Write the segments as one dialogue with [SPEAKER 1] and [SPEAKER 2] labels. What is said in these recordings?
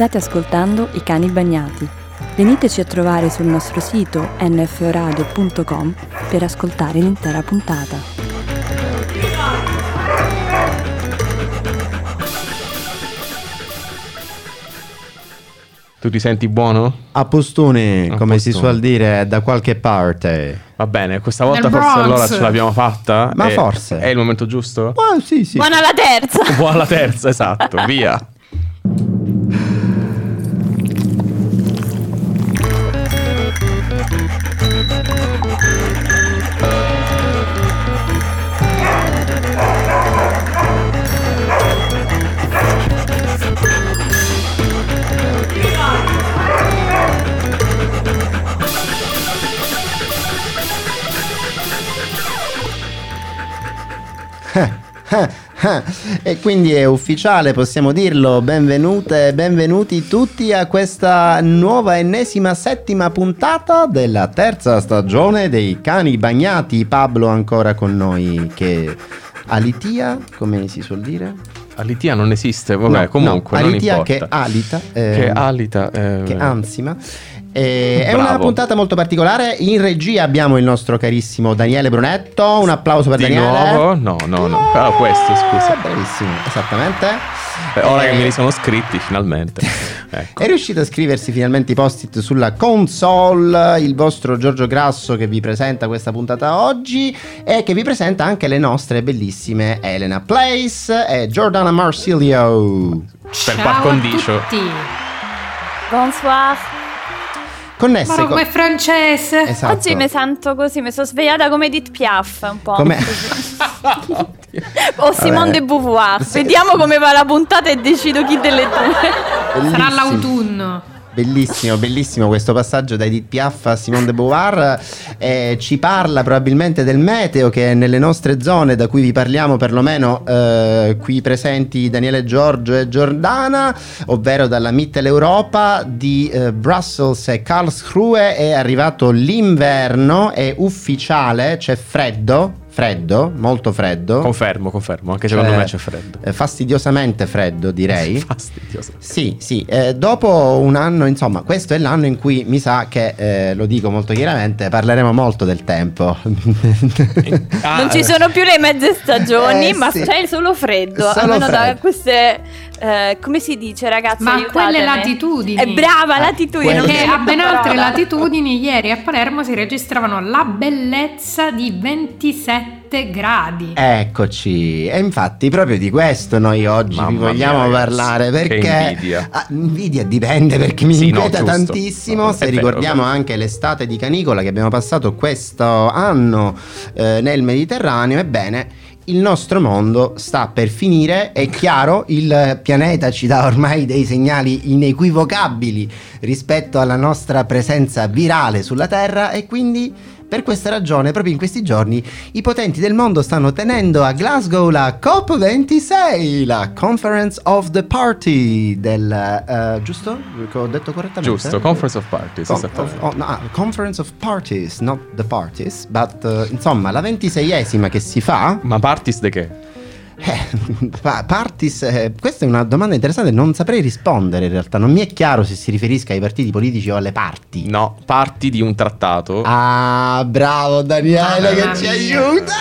[SPEAKER 1] State ascoltando I cani bagnati. Veniteci a trovare sul nostro sito nforadio.com per ascoltare l'intera puntata.
[SPEAKER 2] Tu ti senti buono?
[SPEAKER 3] A postone,
[SPEAKER 2] A
[SPEAKER 3] come si
[SPEAKER 2] postone.
[SPEAKER 3] suol dire, da qualche parte.
[SPEAKER 2] Va bene, questa volta
[SPEAKER 4] Nel
[SPEAKER 2] forse
[SPEAKER 4] Bronx.
[SPEAKER 2] allora ce l'abbiamo fatta.
[SPEAKER 3] Ma forse.
[SPEAKER 2] È il momento giusto?
[SPEAKER 3] Ah, sì, sì.
[SPEAKER 1] Buona la terza!
[SPEAKER 2] Buona la terza, esatto, via.
[SPEAKER 3] E quindi è ufficiale, possiamo dirlo. Benvenute benvenuti tutti a questa nuova ennesima settima puntata della terza stagione dei cani bagnati. Pablo ancora con noi che alitia, come si suol dire?
[SPEAKER 2] Alitia non esiste, vabbè,
[SPEAKER 3] No,
[SPEAKER 2] comunque
[SPEAKER 3] no, alitia che alita. eh,
[SPEAKER 2] Che alita. eh,
[SPEAKER 3] che ansima. Eh, è una puntata molto particolare. In regia abbiamo il nostro carissimo Daniele Brunetto. Un applauso per
[SPEAKER 2] Di
[SPEAKER 3] Daniele.
[SPEAKER 2] nuovo? No, no, no. Però questo, scusa.
[SPEAKER 3] Bravissimo, esattamente.
[SPEAKER 2] Beh, ora che
[SPEAKER 3] Eh,
[SPEAKER 2] me li sono scritti, finalmente. Ecco.
[SPEAKER 3] È riuscito a scriversi finalmente i post-it sulla console, il vostro Giorgio Grasso che vi presenta questa puntata oggi e che vi presenta anche le nostre bellissime Elena Place e Giordana Marsilio.
[SPEAKER 2] Per
[SPEAKER 4] Ciao
[SPEAKER 2] par
[SPEAKER 4] a
[SPEAKER 2] condicio.
[SPEAKER 4] tutti.
[SPEAKER 3] Connesse
[SPEAKER 4] Ma
[SPEAKER 3] con...
[SPEAKER 4] come francese.
[SPEAKER 3] Esatto.
[SPEAKER 1] Oggi mi sento così, mi sono svegliata come Edith Piaf un po'.
[SPEAKER 3] Come-
[SPEAKER 1] o Simone
[SPEAKER 3] Vabbè.
[SPEAKER 1] de Beauvoir.
[SPEAKER 3] Sì.
[SPEAKER 1] Vediamo come va la puntata e decido chi delle due.
[SPEAKER 4] Sarà
[SPEAKER 3] Bellissimo.
[SPEAKER 4] l'autunno.
[SPEAKER 3] Bellissimo, bellissimo questo passaggio da Edith Piaf a Simone de Beauvoir. Eh, ci parla probabilmente del meteo che nelle nostre zone, da cui vi parliamo perlomeno eh, qui presenti Daniele Giorgio e Giordana, ovvero dalla Mitteleuropa di eh, Brussels e Karlsruhe, è arrivato l'inverno, è ufficiale, c'è freddo, freddo, molto freddo.
[SPEAKER 2] Confermo, confermo. Anche
[SPEAKER 3] Cioè,
[SPEAKER 2] secondo me c'è freddo.
[SPEAKER 3] eh, fastidiosamente freddo, direi.
[SPEAKER 2] Fastidioso.
[SPEAKER 3] Sì, sì, eh, dopo un anno, insomma, questo è l'anno in cui mi sa che, eh, lo dico molto chiaramente, parleremo molto del tempo.
[SPEAKER 2] Ah,
[SPEAKER 1] non ci sono più le mezze stagioni,
[SPEAKER 3] Eh,
[SPEAKER 1] ma
[SPEAKER 3] sì.
[SPEAKER 1] c'è solo freddo.
[SPEAKER 3] Solo
[SPEAKER 1] almeno da
[SPEAKER 3] freddo.
[SPEAKER 1] queste. eh, come si dice, ragazzi?
[SPEAKER 4] Ma
[SPEAKER 1] aiutatemi.
[SPEAKER 4] quelle latitudini.
[SPEAKER 1] È brava, latitudine.
[SPEAKER 4] Perché a ben altre latitudini ieri a Palermo si registravano la bellezza di 27 gradi.
[SPEAKER 3] Eccoci, e infatti proprio di questo noi oggi vi
[SPEAKER 2] Mamma
[SPEAKER 3] vogliamo
[SPEAKER 2] mia,
[SPEAKER 3] parlare perché
[SPEAKER 2] invidia.
[SPEAKER 3] Ah, invidia dipende perché mi
[SPEAKER 2] Sì, no,
[SPEAKER 3] inquieta
[SPEAKER 2] giusto.
[SPEAKER 3] tantissimo
[SPEAKER 2] No,
[SPEAKER 3] se ricordiamo
[SPEAKER 2] vero.
[SPEAKER 3] anche l'estate di canicola che abbiamo passato questo anno eh, nel Mediterraneo, ebbene il nostro mondo sta per finire, è chiaro, il pianeta ci dà ormai dei segnali inequivocabili rispetto alla nostra presenza virale sulla Terra e quindi per questa ragione, proprio in questi giorni, i potenti del mondo stanno tenendo a Glasgow la COP26, la Conference of the Party del... eh, giusto? Ho detto correttamente?
[SPEAKER 2] Giusto, Conference of Parties.
[SPEAKER 3] Com- of- oh, no, ah, Conference of Parties, not the parties, but eh, insomma la ventiseiesima che si fa...
[SPEAKER 2] Ma parties de che?
[SPEAKER 3] Eh, pa- parties, eh, questa è una domanda interessante, non saprei rispondere in realtà, non mi è chiaro se si riferisca ai partiti politici o alle parti.
[SPEAKER 2] No, parti di un trattato.
[SPEAKER 3] Ah, bravo Daniele che
[SPEAKER 4] Mamma
[SPEAKER 3] ci
[SPEAKER 4] mia.
[SPEAKER 3] aiuta.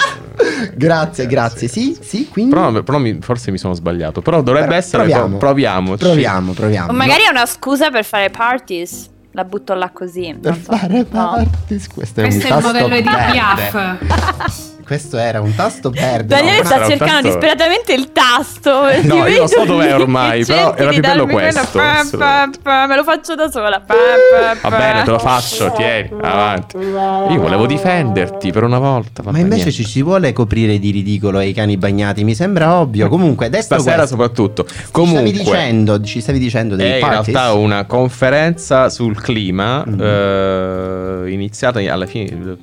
[SPEAKER 3] Grazie, grazie. Sì, sì, quindi
[SPEAKER 2] Però, però mi- forse mi sono sbagliato. Però dovrebbe
[SPEAKER 3] Però
[SPEAKER 2] essere.
[SPEAKER 3] proviamo.
[SPEAKER 2] Proviamoci.
[SPEAKER 3] proviamo, proviamo.
[SPEAKER 1] O magari è una scusa per fare parties. La butto là così.
[SPEAKER 3] per
[SPEAKER 1] non so.
[SPEAKER 3] fare
[SPEAKER 1] No.
[SPEAKER 3] parties, questo è
[SPEAKER 4] Questo
[SPEAKER 3] un
[SPEAKER 4] è il modello di. Piaf.
[SPEAKER 3] Questo era un tasto verde.
[SPEAKER 1] Daniele
[SPEAKER 3] no?
[SPEAKER 1] sta cercando
[SPEAKER 2] tasto-
[SPEAKER 1] disperatamente il tasto.
[SPEAKER 2] No, io lo so dov'è ormai, però era più bello questo,
[SPEAKER 1] pa, pa, pa, me lo faccio da sola. pa, pa,
[SPEAKER 2] Va bene, te lo faccio, tieni, avanti. Io volevo difenderti per una volta.
[SPEAKER 3] Ma invece
[SPEAKER 2] niente.
[SPEAKER 3] ci si vuole coprire di ridicolo ai cani bagnati, mi sembra ovvio. Comunque, detto
[SPEAKER 2] Stasera
[SPEAKER 3] questo,
[SPEAKER 2] soprattutto.
[SPEAKER 3] ci stavi
[SPEAKER 2] Comunque,
[SPEAKER 3] dicendo, ci stavi dicendo dei
[SPEAKER 2] è in
[SPEAKER 3] parties?
[SPEAKER 2] realtà una conferenza sul clima
[SPEAKER 3] Mhm.
[SPEAKER 2] eh, iniziata alla fine,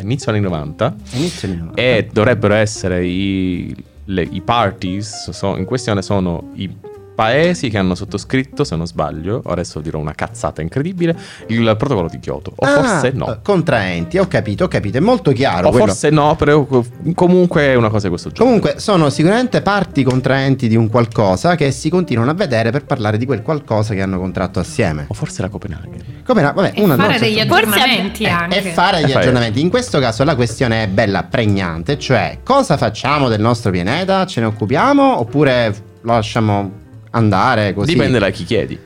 [SPEAKER 2] inizio anni 90
[SPEAKER 3] Inizio di nuovo.
[SPEAKER 2] E dovrebbero essere i, le- i parties so- in questione sono i paesi che hanno sottoscritto, se non sbaglio, adesso dirò una cazzata incredibile, il protocollo di Kyoto. O
[SPEAKER 3] Ah,
[SPEAKER 2] forse no.
[SPEAKER 3] eh, Contraenti, ho capito, ho capito, è molto chiaro.
[SPEAKER 2] O
[SPEAKER 3] quello.
[SPEAKER 2] forse no, però comunque è una cosa di questo genere.
[SPEAKER 3] Comunque sono sicuramente parti contraenti di un qualcosa che si continuano a vedere per parlare di quel qualcosa che hanno contratto assieme.
[SPEAKER 2] O forse la Copenaghen.
[SPEAKER 3] Come no? Vabbè,
[SPEAKER 4] E
[SPEAKER 3] una
[SPEAKER 4] fare degli aggiornamenti
[SPEAKER 3] Eh,
[SPEAKER 4] anche.
[SPEAKER 3] e fare degli aggiornamenti. In questo caso la questione è bella pregnante, cioè cosa facciamo del nostro pianeta? Ce ne occupiamo oppure lo lasciamo andare così?
[SPEAKER 2] Dipende da chi chiedi.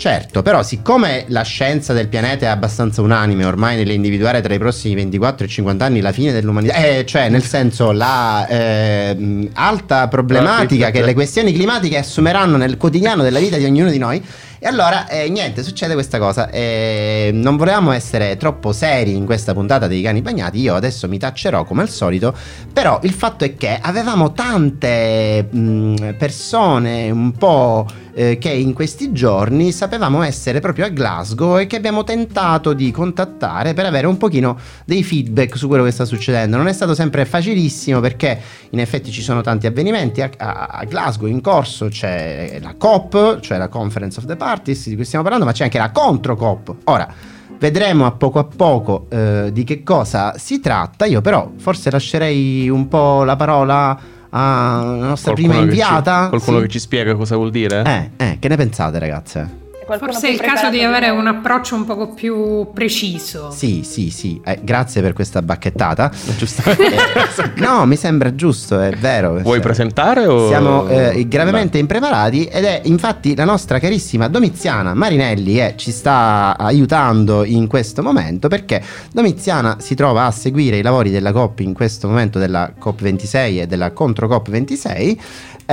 [SPEAKER 3] Certo, però siccome la scienza del pianeta è abbastanza unanime ormai nell'individuare tra i prossimi 24 e 50 anni la fine dell'umanità, eh, cioè nel senso la eh, alta problematica che le questioni climatiche assumeranno nel quotidiano della vita di ognuno di noi, e allora eh, niente, succede questa cosa. Eh, non volevamo essere troppo seri in questa puntata dei cani bagnati, io adesso mi taccerò come al solito, però il fatto è che avevamo tante mh, persone un po' eh, che in questi giorni sapevamo essere proprio a Glasgow e che abbiamo tentato di contattare per avere un pochino dei feedback su quello che sta succedendo. Non è stato sempre facilissimo perché in effetti ci sono tanti avvenimenti a, a- a Glasgow in corso, c'è la COP, cioè la Conference of the Parties di cui stiamo parlando, ma c'è anche la contro COP. Ora, vedremo a poco a poco eh, di che cosa si tratta. Io però forse lascerei un po' la parola alla nostra prima
[SPEAKER 2] che ci-
[SPEAKER 3] inviata.
[SPEAKER 2] qualcuno
[SPEAKER 3] Sì.
[SPEAKER 2] che ci spiega cosa vuol dire?
[SPEAKER 3] Eh, eh, che ne pensate ragazze?
[SPEAKER 5] Qualcuno
[SPEAKER 4] Forse è il caso di avere un approccio un poco più preciso.
[SPEAKER 3] Sì, sì, sì, eh, grazie per questa bacchettata.
[SPEAKER 2] Giustamente.
[SPEAKER 3] Eh, no, mi sembra giusto, è vero.
[SPEAKER 2] Vuoi
[SPEAKER 3] Sì.
[SPEAKER 2] presentare o...
[SPEAKER 3] Siamo eh, gravemente impreparati ed è infatti la nostra carissima Domiziana Marinelli che ci sta aiutando in questo momento perché Domiziana si trova a seguire i lavori della COP in questo momento della COP26 e della contro COP26.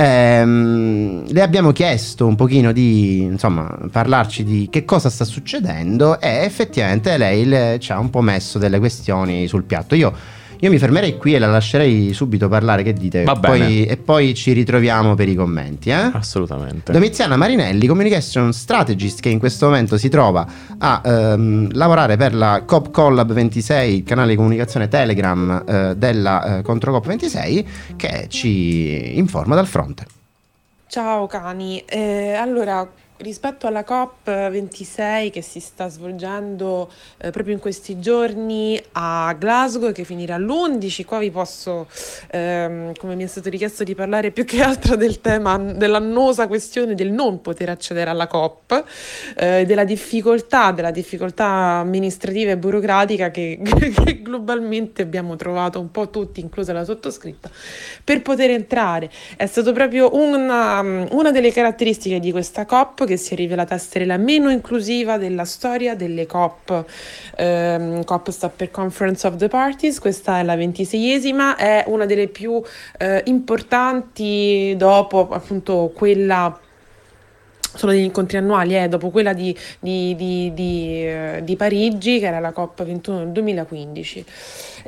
[SPEAKER 3] Ehm, le abbiamo chiesto un pochino di insomma parlarci di che cosa sta succedendo e effettivamente lei le- ci ha un po' messo delle questioni sul piatto. Io io mi fermerei qui e la lascerei subito parlare, che dite?
[SPEAKER 2] Va
[SPEAKER 3] Poi-
[SPEAKER 2] bene.
[SPEAKER 3] e poi ci ritroviamo per i commenti. Eh?
[SPEAKER 2] Assolutamente.
[SPEAKER 3] Domiziana Marinelli, communication strategist che in questo momento si trova a ehm, lavorare per la Cop Collab 26, il canale di comunicazione Telegram eh, della eh, Contro Cop 26, che ci informa dal fronte.
[SPEAKER 6] Ciao cani, Eh, allora rispetto alla COP26 che si sta svolgendo eh, proprio in questi giorni a Glasgow che finirà l'11, qua vi posso, ehm, come mi è stato richiesto di parlare più che altro del tema, dell'annosa questione del non poter accedere alla COP, eh, della difficoltà, della difficoltà amministrativa e burocratica che, che globalmente abbiamo trovato un po' tutti, inclusa la sottoscritta, per poter entrare. È stato proprio una, una delle caratteristiche di questa COP che si è rivelata essere la meno inclusiva della storia delle COP. Ehm, COP sta per Conference of the Parties, questa è la ventiseiesima, è una delle più eh, importanti dopo appunto quella sono degli incontri annuali, eh, dopo quella di, di- di- di, eh, Parigi, che era la COP21 del 2015.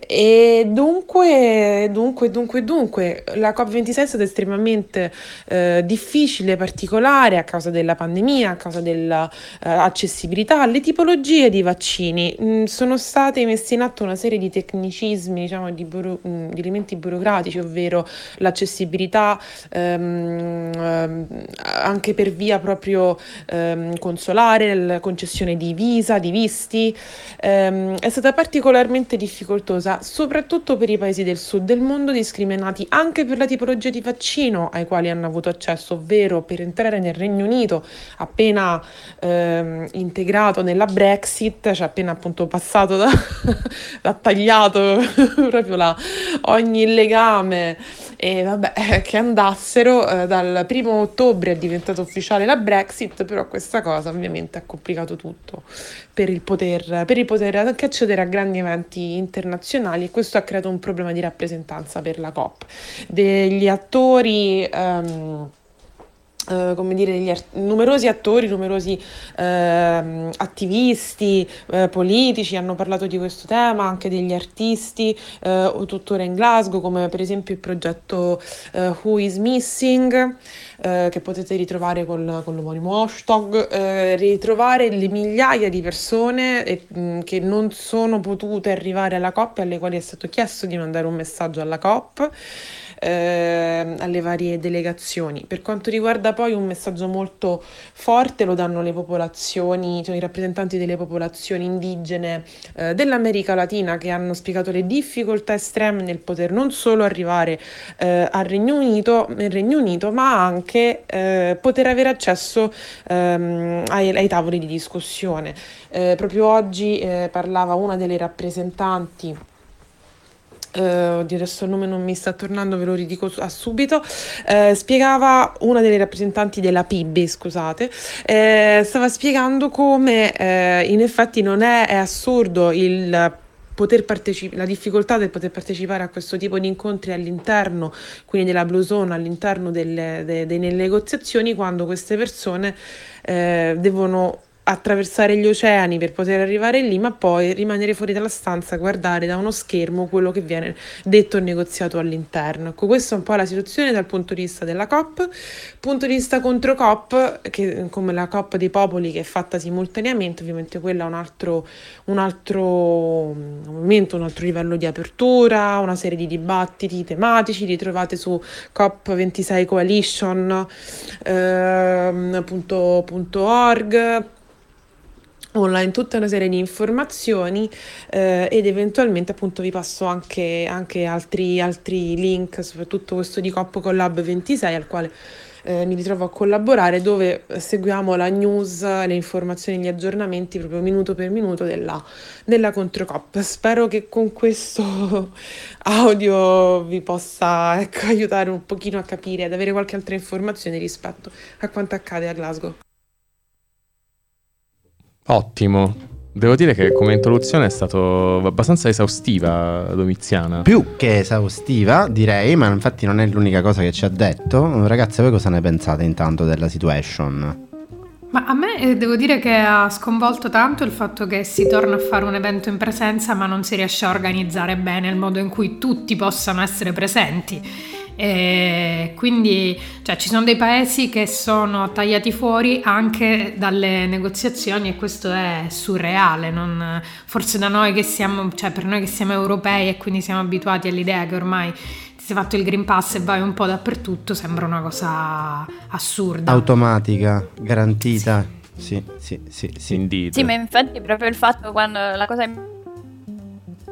[SPEAKER 6] E dunque, dunque, dunque, dunque, la COP26 è stata estremamente eh, difficile, particolare a causa della pandemia, a causa dell'accessibilità alle tipologie di vaccini. Mm, sono state messe in atto una serie di tecnicismi, diciamo, di, buro- mm, elementi burocratici, ovvero l'accessibilità ehm, ehm, anche per via proprio ehm, consolare, la concessione di visa, di visti, ehm, è stata particolarmente difficoltosa, soprattutto per i paesi del sud del mondo, discriminati anche per la tipologia di vaccino ai quali hanno avuto accesso, ovvero per entrare nel Regno Unito appena ehm, integrato nella Brexit, cioè appena appunto passato da, da tagliato proprio la, ogni legame e vabbè che andassero eh, dal primo ottobre è diventato ufficiale la Brexit però questa cosa ovviamente ha complicato tutto per il poter, per il poter anche accedere a grandi eventi internazionali e questo ha creato un problema di rappresentanza per la COP. Degli attori ehm, eh, come dire, art- numerosi attori, numerosi ehm, attivisti eh, politici hanno parlato di questo tema, anche degli artisti eh, tuttora in Glasgow, come per esempio il progetto Who is Missing, che potete ritrovare col, con l'omonimo hashtag, ritrovare le migliaia di persone eh, mh, che non sono potute arrivare alla COP e alle quali è stato chiesto di mandare un messaggio alla COP. Eh, alle varie delegazioni. Per quanto riguarda poi un messaggio molto forte lo danno le popolazioni, cioè i rappresentanti delle popolazioni indigene eh, dell'America Latina che hanno spiegato le difficoltà estreme nel poter non solo arrivare eh, al Regno Unito, nel Regno Unito, ma anche eh, poter avere accesso ehm, ai, ai, tavoli di discussione. Eh, proprio oggi eh, parlava una delle rappresentanti Uh, adesso il nome non mi sta tornando, ve lo ridico a subito, uh, spiegava una delle rappresentanti della PIB, scusate, uh, stava spiegando come in effetti non è, è assurdo il poter partecip- la difficoltà del poter partecipare a questo tipo di incontri all'interno, quindi della Blue Zone, all'interno delle, de, delle negoziazioni, quando queste persone devono attraversare gli oceani per poter arrivare lì, ma poi rimanere fuori dalla stanza, guardare da uno schermo quello che viene detto e negoziato all'interno. Ecco, questa è un po' la situazione dal punto di vista della COP. Punto di vista contro COP, che come la COP dei popoli che è fatta simultaneamente, ovviamente quella è un altro, un altro momento, un altro livello di apertura, una serie di dibattiti tematici, li trovate su COP26 Coalition, eh, punto, punto org online tutta una serie di informazioni eh, ed eventualmente appunto vi passo anche, anche altri, altri, link, soprattutto questo di Cop Collab 26 al quale eh, mi ritrovo a collaborare dove seguiamo la news, le informazioni, gli aggiornamenti proprio minuto per minuto della, della Controcop. Spero che con questo audio vi possa ecco, aiutare un pochino a capire, ad avere qualche altra informazione rispetto a quanto accade a Glasgow.
[SPEAKER 2] Ottimo. Devo dire che come introduzione è stato abbastanza esaustiva Domiziana.
[SPEAKER 3] Più che esaustiva, direi, ma infatti non è l'unica cosa che ci ha detto. Ragazzi, voi cosa ne pensate intanto della situation?
[SPEAKER 4] Ma a me eh, devo dire che ha sconvolto tanto il fatto che si torna a fare un evento in presenza ma non si riesce a organizzare bene il modo in cui tutti possano essere presenti e quindi cioè, ci sono dei paesi che sono tagliati fuori anche dalle negoziazioni e questo è surreale. Non, forse da noi che siamo, cioè per noi che siamo europei e quindi siamo abituati all'idea che ormai ti sei fatto il Green Pass e vai un po' dappertutto, sembra una cosa assurda.
[SPEAKER 3] Automatica, garantita. Sì, sì, sì, sì.
[SPEAKER 5] Indeed. Sì, ma infatti proprio il fatto quando la cosa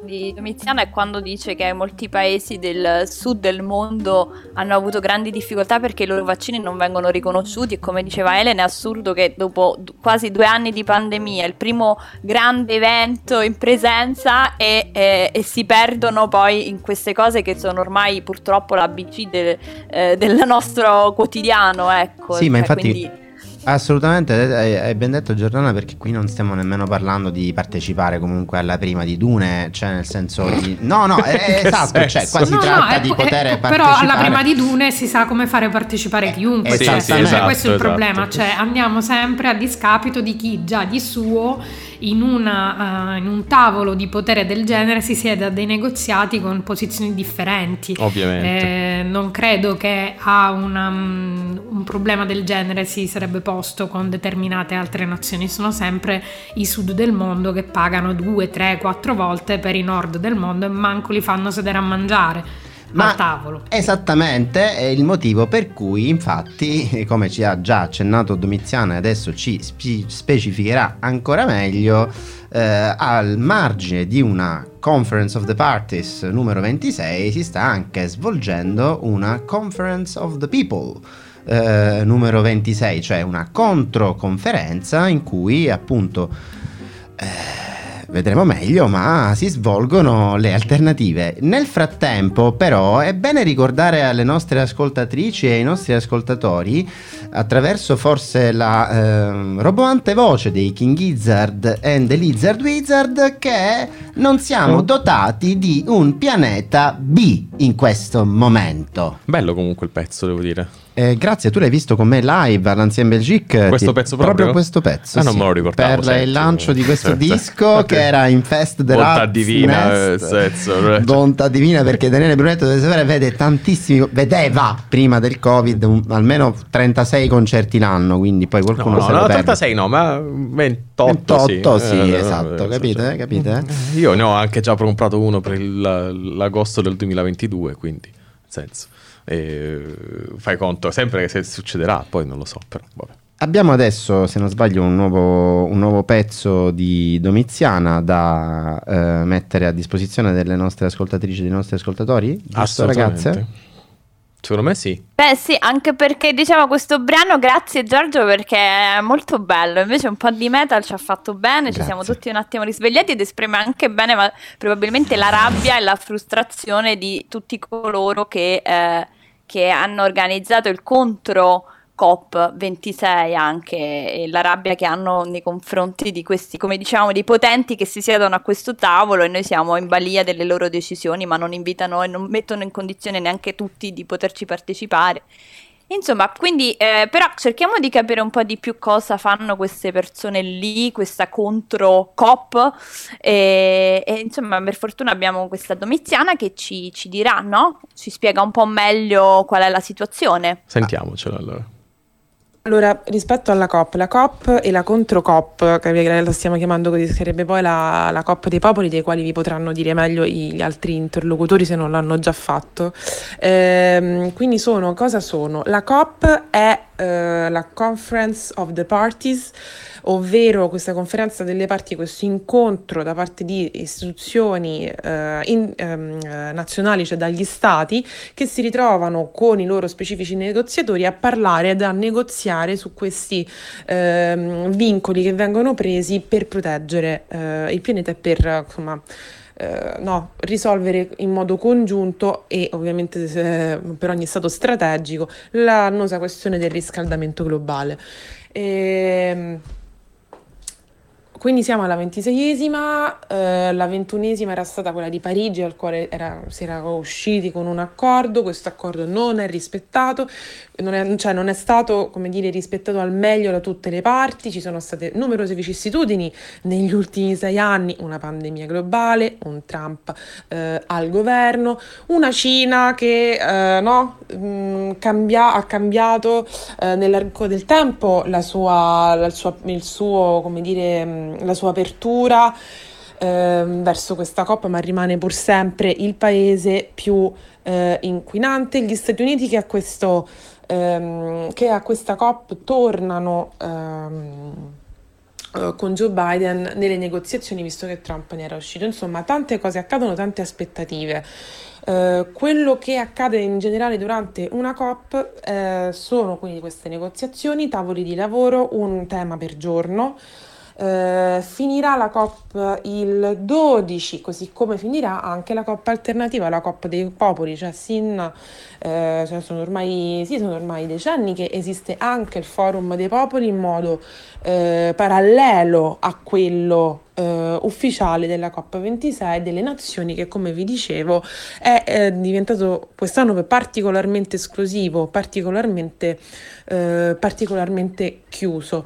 [SPEAKER 5] di Domiziano è quando dice che molti paesi del sud del mondo hanno avuto grandi difficoltà perché i loro vaccini non vengono riconosciuti e come diceva Elena è assurdo che dopo quasi due anni di pandemia, il primo grande evento in presenza e, e, e si perdono poi in queste cose che sono ormai purtroppo l'ABC del, eh, del nostro quotidiano. Ecco.
[SPEAKER 3] Sì, cioè, ma infatti... Quindi Assolutamente, hai ben detto Giordana perché qui non stiamo nemmeno parlando di partecipare comunque alla prima di Dune, cioè nel senso di... No, no, è, esatto, cioè qua si no, tratta no, di è, poter è, partecipare.
[SPEAKER 4] Però alla prima di Dune si sa come fare partecipare chiunque, eh, cioè, sì, sì, esatto, questo è il esatto. problema, cioè andiamo sempre a discapito di chi già di suo in, una, uh, in, un tavolo di potere del genere si siede a dei negoziati con posizioni differenti.
[SPEAKER 2] Ovviamente.
[SPEAKER 4] Eh, non credo che a una, um, un problema del genere si sarebbe posto con determinate altre nazioni. Sono sempre i sud del mondo che pagano due, tre, quattro volte per i nord del mondo e manco li fanno sedere a mangiare. Ma al tavolo.
[SPEAKER 3] Esattamente, è il motivo per cui, infatti, come ci ha già accennato Domiziano e adesso ci spe- specificherà ancora meglio, eh, al margine di una Conference of the Parties numero 26 si sta anche svolgendo una Conference of the People. Eh, numero 26, cioè una controconferenza in cui appunto eh, vedremo meglio, ma si svolgono le alternative. Nel frattempo, però, è bene ricordare alle nostre ascoltatrici e ai nostri ascoltatori, attraverso forse la eh, roboante voce dei King Gizzard and the Lizard Wizard, che non siamo oh. dotati di un pianeta B in questo momento.
[SPEAKER 2] Bello comunque il pezzo, devo dire.
[SPEAKER 3] Eh, grazie, tu l'hai visto con me live all'Ancien Belgique.
[SPEAKER 2] Questo pezzo proprio?
[SPEAKER 3] Proprio questo pezzo.
[SPEAKER 2] Ah, non me lo ricordavo.
[SPEAKER 3] Per senti. il lancio di questo disco che era Infest the
[SPEAKER 2] Bontà divina, nel senso.
[SPEAKER 3] Bontà divina perché Daniele Brunetto deve sapere vede tantissimi, vedeva prima del Covid un, almeno 36 concerti l'anno, quindi poi qualcuno
[SPEAKER 2] no,
[SPEAKER 3] se
[SPEAKER 2] no,
[SPEAKER 3] lo
[SPEAKER 2] no, 36 no, ma 28,
[SPEAKER 3] 28 sì,
[SPEAKER 2] sì
[SPEAKER 3] eh, esatto, eh, capite? capite?
[SPEAKER 2] Io ne ho anche già comprato uno per il, l'agosto del 2022, quindi senso. E fai conto sempre che se succederà, poi non lo so, però vabbè.
[SPEAKER 3] Abbiamo adesso, se non sbaglio, un nuovo, un nuovo pezzo di Domiziana da eh, mettere a disposizione delle nostre ascoltatrici e dei nostri ascoltatori. Giusto, ragazze?
[SPEAKER 2] Secondo me sì.
[SPEAKER 5] Beh sì, anche perché diciamo questo brano, grazie Giorgio perché è molto bello, invece un po' di metal ci ha fatto bene, grazie. ci siamo tutti un attimo risvegliati ed esprime anche bene ma probabilmente la rabbia e la frustrazione di tutti coloro che, eh, che hanno organizzato il contro COP26 anche e la rabbia che hanno nei confronti di questi, come diciamo, di potenti che si siedono a questo tavolo e noi siamo in balia delle loro decisioni, ma non invitano e non mettono in condizione neanche tutti di poterci partecipare. Insomma, quindi eh, però cerchiamo di capire un po' di più cosa fanno queste persone lì, questa contro COP e, e insomma per fortuna abbiamo questa Domiziana che ci, ci dirà, no? Ci spiega un po' meglio qual è la situazione.
[SPEAKER 2] Sentiamocela allora.
[SPEAKER 6] Allora, rispetto alla COP, la COP e la contro-COP, che la stiamo chiamando così, sarebbe poi la, la COP dei popoli, dei quali vi potranno dire meglio gli altri interlocutori se non l'hanno già fatto. Ehm, quindi sono, cosa sono? La COP è eh, la Conference of the Parties, ovvero questa conferenza delle parti, questo incontro da parte di istituzioni eh, in, ehm, nazionali, cioè dagli stati, che si ritrovano con i loro specifici negoziatori a parlare ed a negoziare su questi ehm, vincoli che vengono presi per proteggere eh, il pianeta e per insomma, eh, no, risolvere in modo congiunto e ovviamente eh, per ogni stato strategico l'annosa questione del riscaldamento globale. Ehm, quindi siamo alla ventiseiesima, eh, la ventunesima era stata quella di Parigi al quale era, si era usciti con un accordo, questo accordo non è rispettato, non è, cioè non è stato come dire, rispettato al meglio da tutte le parti, ci sono state numerose vicissitudini negli ultimi sei anni, una pandemia globale, un Trump eh, al governo, una Cina che eh, no, mh, mm, cambia, ha cambiato eh, nell'arco del tempo la sua, la sua, il suo, come dire, mm, la sua apertura eh, verso questa coppa, ma rimane pur sempre il paese più eh, inquinante. Gli Stati Uniti che a, questo, ehm, che a questa COP tornano ehm, eh, con Joe Biden nelle negoziazioni, visto che Trump ne era uscito. Insomma, tante cose accadono, tante aspettative. Uh, quello che accade in generale durante una COP uh, sono quindi queste negoziazioni, tavoli di lavoro, un tema per giorno, eh, finirà la COP il 12, così come finirà anche la COP alternativa, la COP dei popoli, cioè sin, eh, cioè sono, ormai, sì, sono ormai decenni che esiste anche il Forum dei popoli in modo eh, parallelo a quello Uh, ufficiale della COP26 delle nazioni che come vi dicevo è eh, diventato quest'anno particolarmente esclusivo, particolarmente, uh, particolarmente chiuso.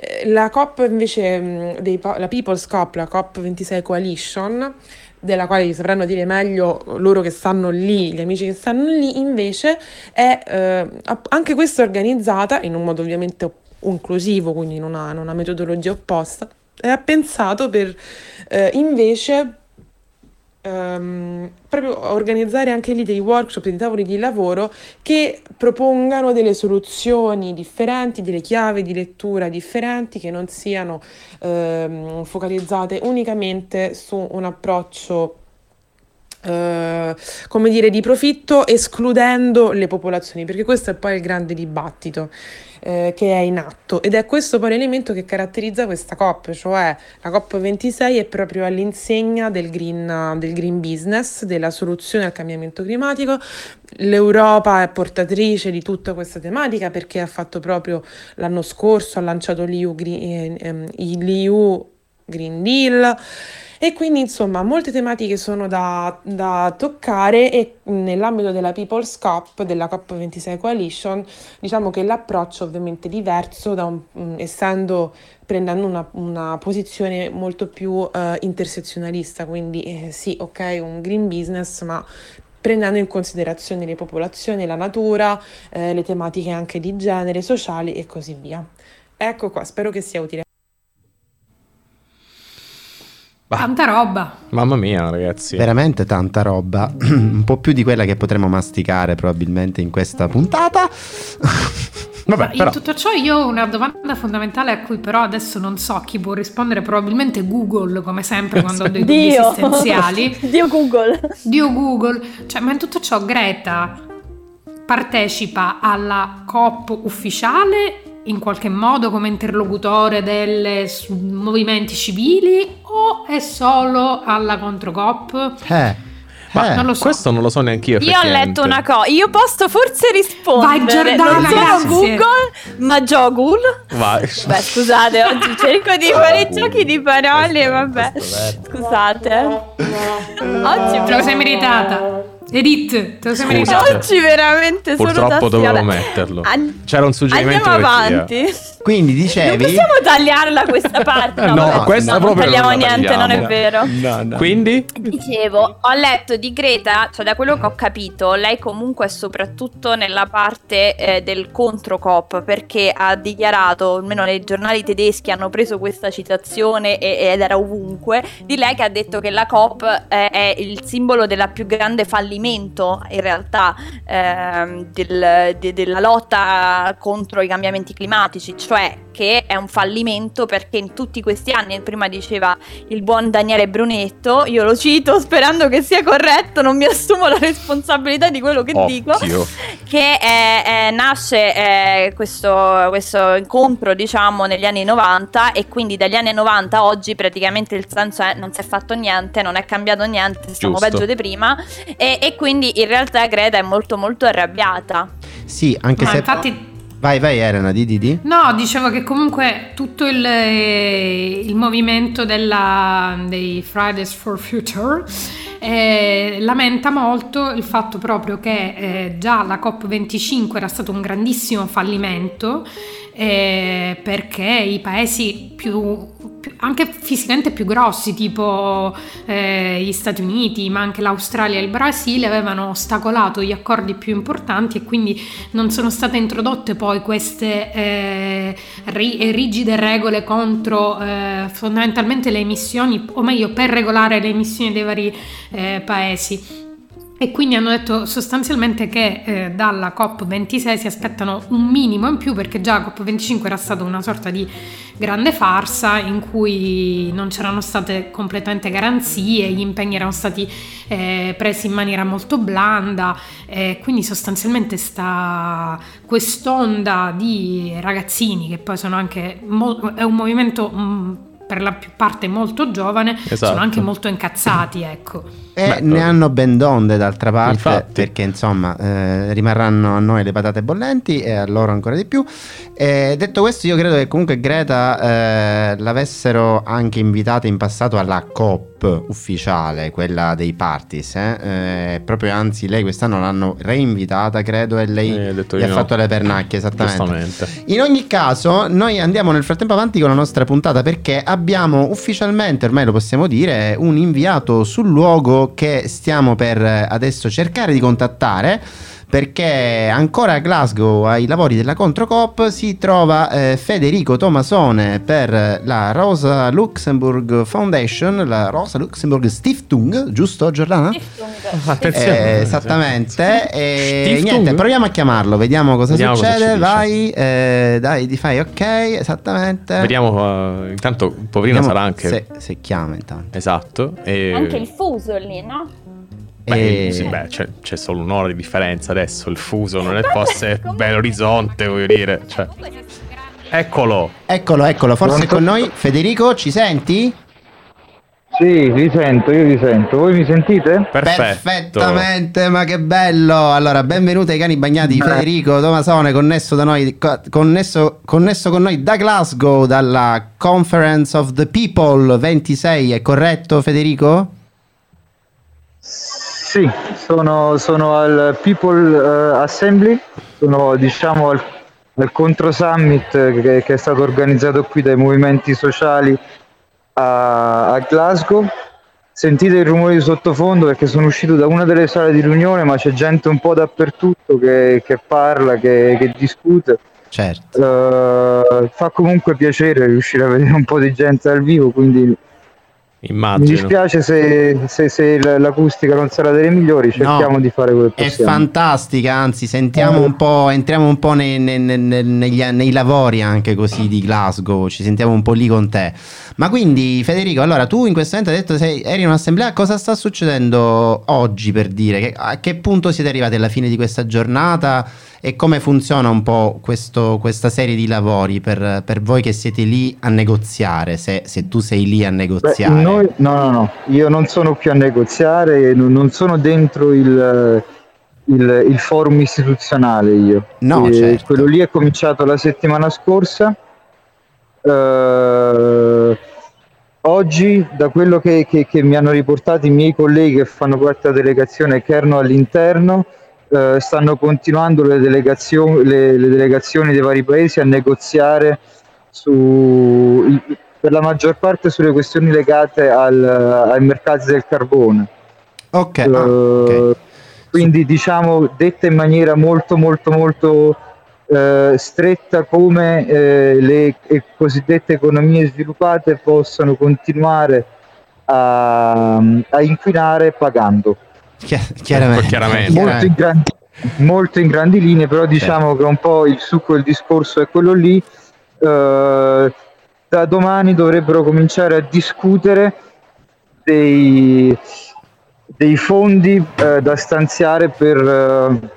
[SPEAKER 6] Eh, la COP invece, mm, dei, la People's COP, la COP26 Coalition, della quale vi sapranno dire meglio loro che stanno lì, gli amici che stanno lì, invece è eh, anche questa organizzata in un modo ovviamente inclusivo, quindi non ha, non metodologia opposta, è pensato per eh, invece ehm, proprio organizzare anche lì dei workshop, dei tavoli di lavoro che propongano delle soluzioni differenti, delle chiavi di lettura differenti che non siano ehm, focalizzate unicamente su un approccio Uh, come dire, di profitto escludendo le popolazioni, perché questo è poi il grande dibattito eh, che è in atto ed è questo poi l'elemento che caratterizza questa COP, cioè la COP26 è proprio all'insegna del green, del green business, della soluzione al cambiamento climatico. L'Europa è portatrice di tutta questa tematica perché ha fatto proprio l'anno scorso, ha lanciato l'EU Green, eh, eh, l'EU Green Deal e quindi insomma molte tematiche sono da, da toccare e nell'ambito della People's Cup, della COP26 Coalition, diciamo che l'approccio ovviamente è diverso, un, mm, essendo prendendo una, una, posizione molto più uh, intersezionalista, quindi eh, sì, ok, un green business, ma prendendo in considerazione le popolazioni, la natura, eh, le tematiche anche di genere, sociali e così via. Ecco qua, spero che sia utile.
[SPEAKER 4] Tanta roba.
[SPEAKER 2] Mamma mia, ragazzi.
[SPEAKER 3] Veramente tanta roba, un po' più di quella che potremo masticare probabilmente in questa puntata.
[SPEAKER 2] Vabbè,
[SPEAKER 4] In
[SPEAKER 2] però.
[SPEAKER 4] tutto ciò io ho una domanda fondamentale a cui però adesso non so chi può rispondere, probabilmente Google come sempre quando ho dei dubbi
[SPEAKER 5] Dio.
[SPEAKER 4] esistenziali.
[SPEAKER 5] Dio Google.
[SPEAKER 4] Dio Google, cioè, ma in tutto ciò Greta partecipa alla COP ufficiale in qualche modo come interlocutore dei movimenti civili o è solo alla controcop?
[SPEAKER 3] Eh,
[SPEAKER 2] Ma
[SPEAKER 3] eh.
[SPEAKER 4] non so.
[SPEAKER 2] Questo non lo so neanche io.
[SPEAKER 5] Io ho letto una cosa, io posso forse rispondere.
[SPEAKER 4] Vai, Giordana,
[SPEAKER 5] non sono. Google, ma Jogul.
[SPEAKER 2] Vai.
[SPEAKER 5] Beh, scusate, oggi cerco di fare giochi di parole, vabbè.
[SPEAKER 2] Questo
[SPEAKER 5] Scusate. Oggi
[SPEAKER 4] Te lo sei meritata. Edith, te lo sei meritata.
[SPEAKER 5] Oggi veramente sono
[SPEAKER 2] Purtroppo dovevo
[SPEAKER 5] vabbè.
[SPEAKER 2] metterlo.
[SPEAKER 5] An-
[SPEAKER 2] C'era un suggerimento
[SPEAKER 5] Andiamo
[SPEAKER 2] di regia.
[SPEAKER 5] avanti.
[SPEAKER 3] Quindi
[SPEAKER 5] Non
[SPEAKER 3] dicevi...
[SPEAKER 5] possiamo tagliarla questa parte. No,
[SPEAKER 2] No,
[SPEAKER 5] vabbè,
[SPEAKER 2] questa
[SPEAKER 5] no, non
[SPEAKER 2] proprio
[SPEAKER 5] tagliamo
[SPEAKER 2] non
[SPEAKER 5] niente, non è
[SPEAKER 2] tagliamo.
[SPEAKER 5] vero.
[SPEAKER 2] Quindi?
[SPEAKER 5] Dicevo, ho letto di Greta, cioè da quello che ho capito, lei comunque è soprattutto nella parte eh, del contro COP perché ha dichiarato, almeno nei giornali tedeschi hanno preso questa citazione e- ed era ovunque, di lei che ha detto che la COP eh, è il simbolo della più grande fallimento in realtà ehm, del- de- della lotta contro i cambiamenti climatici, cioè che è un fallimento perché in tutti questi anni, prima diceva il buon Daniele Brunetto, io lo cito sperando che sia corretto, non mi assumo la responsabilità di quello che dico,
[SPEAKER 2] Occhio.
[SPEAKER 5] che eh, eh, nasce eh, questo, questo incontro diciamo negli anni 90 e quindi dagli anni 90 a oggi praticamente il senso è non si è fatto niente, non è cambiato niente, stiamo
[SPEAKER 2] Giusto.
[SPEAKER 5] peggio di prima e, e quindi in realtà Greta è molto molto arrabbiata.
[SPEAKER 3] Sì, anche
[SPEAKER 4] Ma
[SPEAKER 3] se...
[SPEAKER 4] infatti
[SPEAKER 3] Vai, vai Elena, di di di.
[SPEAKER 4] No, dicevo che comunque tutto il, eh, il movimento della- dei Fridays for Future eh, lamenta molto il fatto proprio che eh, già la COP25 era stato un grandissimo fallimento eh, perché i paesi più, più- anche fisicamente più grossi tipo eh, gli Stati Uniti ma anche l'Australia e il Brasile avevano ostacolato gli accordi più importanti e quindi non sono state introdotte poi queste eh, ri- rigide regole contro eh, fondamentalmente le emissioni o meglio per regolare le emissioni dei vari eh, paesi e quindi hanno detto sostanzialmente che eh, dalla COP26 si aspettano un minimo in più perché già la COP25 era stata una sorta di grande farsa in cui non c'erano state completamente garanzie, gli impegni erano stati eh, presi in maniera molto blanda e quindi sostanzialmente sta quest'onda di ragazzini che poi sono anche mo- è un movimento mh, per la più parte molto giovane,
[SPEAKER 2] Esatto.
[SPEAKER 4] sono anche molto incazzati, ecco.
[SPEAKER 3] E
[SPEAKER 2] Beh,
[SPEAKER 3] ne hanno ben donde d'altra parte,
[SPEAKER 2] Infatti.
[SPEAKER 3] perché insomma eh, rimarranno a noi le patate bollenti e a loro ancora di più. E detto questo, io credo che comunque Greta eh, l'avessero anche invitata in passato alla COP ufficiale, quella dei parties. eh. Eh, proprio anzi, lei quest'anno l'hanno reinvitata, credo, e lei
[SPEAKER 2] Eh,
[SPEAKER 3] gli ha
[SPEAKER 2] no.
[SPEAKER 3] fatto le pernacchie, esattamente. In ogni caso, noi andiamo nel frattempo avanti con la nostra puntata perché abbiamo ufficialmente, ormai lo possiamo dire, un inviato sul luogo che stiamo per eh, adesso cercare di contattare. Perché ancora a Glasgow ai lavori della Controcop si trova eh, Federico Tomasone per la Rosa Luxemburg Foundation, la Rosa Luxemburg Stiftung, giusto Giordana?
[SPEAKER 2] Attenzione.
[SPEAKER 3] Eh, esattamente. E
[SPEAKER 2] Stiftung?
[SPEAKER 3] niente, proviamo a chiamarlo, vediamo cosa
[SPEAKER 2] Vediamo cosa
[SPEAKER 3] succede.
[SPEAKER 2] dice.
[SPEAKER 3] Vai, eh, dai, ti fai ok, esattamente.
[SPEAKER 2] Vediamo, eh, intanto poverino
[SPEAKER 3] Vediamo
[SPEAKER 2] sarà anche...
[SPEAKER 3] Se, se chiama intanto.
[SPEAKER 2] Esatto. E...
[SPEAKER 5] Anche il fuso lì, no?
[SPEAKER 2] Beh,
[SPEAKER 3] E-
[SPEAKER 2] sì, beh, c'è, c'è solo un'ora di differenza adesso, il fuso non è fosse bell'orizzonte, voglio dire. Cioè. Eccolo!
[SPEAKER 3] Eccolo, eccolo, forse è
[SPEAKER 7] Pronto?
[SPEAKER 3] con noi. Federico, ci senti?
[SPEAKER 7] Sì, vi sento, io vi sento. Voi mi sentite?
[SPEAKER 2] Perfetto.
[SPEAKER 3] Perfettamente, ma che bello! Allora, benvenuti ai cani bagnati di. Federico Tomasone, connesso da noi, co- connesso, connesso con noi da Glasgow, dalla Conference of the People 26, è corretto Federico?
[SPEAKER 7] Sì, sono, sono al People eh, Assembly, sono diciamo al, al Contro Summit che, che è stato organizzato qui dai movimenti sociali a, a Glasgow. Sentite il rumore di sottofondo perché sono uscito da una delle sale di riunione, ma c'è gente un po' dappertutto che, che parla, che, che discute.
[SPEAKER 3] Certo.
[SPEAKER 7] Eh, fa comunque piacere riuscire a vedere un po' di gente dal vivo, quindi
[SPEAKER 2] Immagino.
[SPEAKER 7] Mi dispiace se, se, se l'acustica non sarà delle migliori, cerchiamo
[SPEAKER 3] No,
[SPEAKER 7] di fare quello che
[SPEAKER 3] È
[SPEAKER 7] possiamo.
[SPEAKER 3] fantastica, anzi, sentiamo un po', entriamo un po' nei, nei- nei- negli- nei lavori anche così di Glasgow, ci sentiamo un po' lì con te. Ma quindi, Federico, allora tu in questo momento hai detto sei, eri in un'assemblea, cosa sta succedendo oggi per dire? Che- a che punto siete arrivati alla fine di questa giornata e come funziona un po' questo- questa serie di lavori per, per voi che siete lì a negoziare, se, se tu sei lì a
[SPEAKER 7] Beh,
[SPEAKER 3] negoziare?
[SPEAKER 7] noi- no, no, no, io non sono qui a negoziare, non sono dentro il, il- il forum istituzionale io.
[SPEAKER 3] No,
[SPEAKER 7] Eh,
[SPEAKER 3] certo.
[SPEAKER 7] Quello lì è cominciato la settimana scorsa. Eh, oggi, da quello che, che- che mi hanno riportato i miei colleghi che fanno parte della delegazione e che erano all'interno, eh, stanno continuando le, delegazioni, le, le delegazioni dei vari paesi a negoziare su, per la maggior parte sulle questioni legate al- ai mercati del carbone.
[SPEAKER 3] Ok,
[SPEAKER 7] Eh,
[SPEAKER 3] ah, ok.
[SPEAKER 7] Quindi diciamo detta in maniera molto molto molto eh, stretta come eh, le cosiddette economie sviluppate possano continuare a, a inquinare pagando.
[SPEAKER 3] Chi- chiaramente.
[SPEAKER 2] Chiaramente.
[SPEAKER 7] Molto in, grandi, molto in grandi linee, però diciamo che un po' il succo del discorso è quello lì. Eh, da domani dovrebbero cominciare a discutere dei, dei fondi eh, da stanziare per, eh,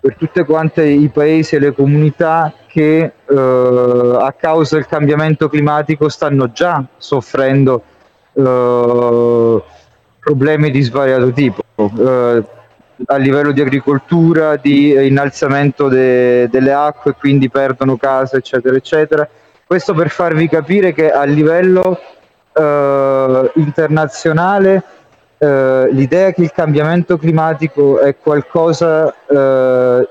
[SPEAKER 7] per tutte quante i paesi e le comunità che eh, a causa del cambiamento climatico stanno già soffrendo eh, problemi di svariato tipo. Eh, a livello di agricoltura, di innalzamento de- delle acque, quindi perdono case, eccetera, eccetera. Questo per farvi capire che a livello eh, internazionale eh, l'idea che il cambiamento climatico è qualcosa eh,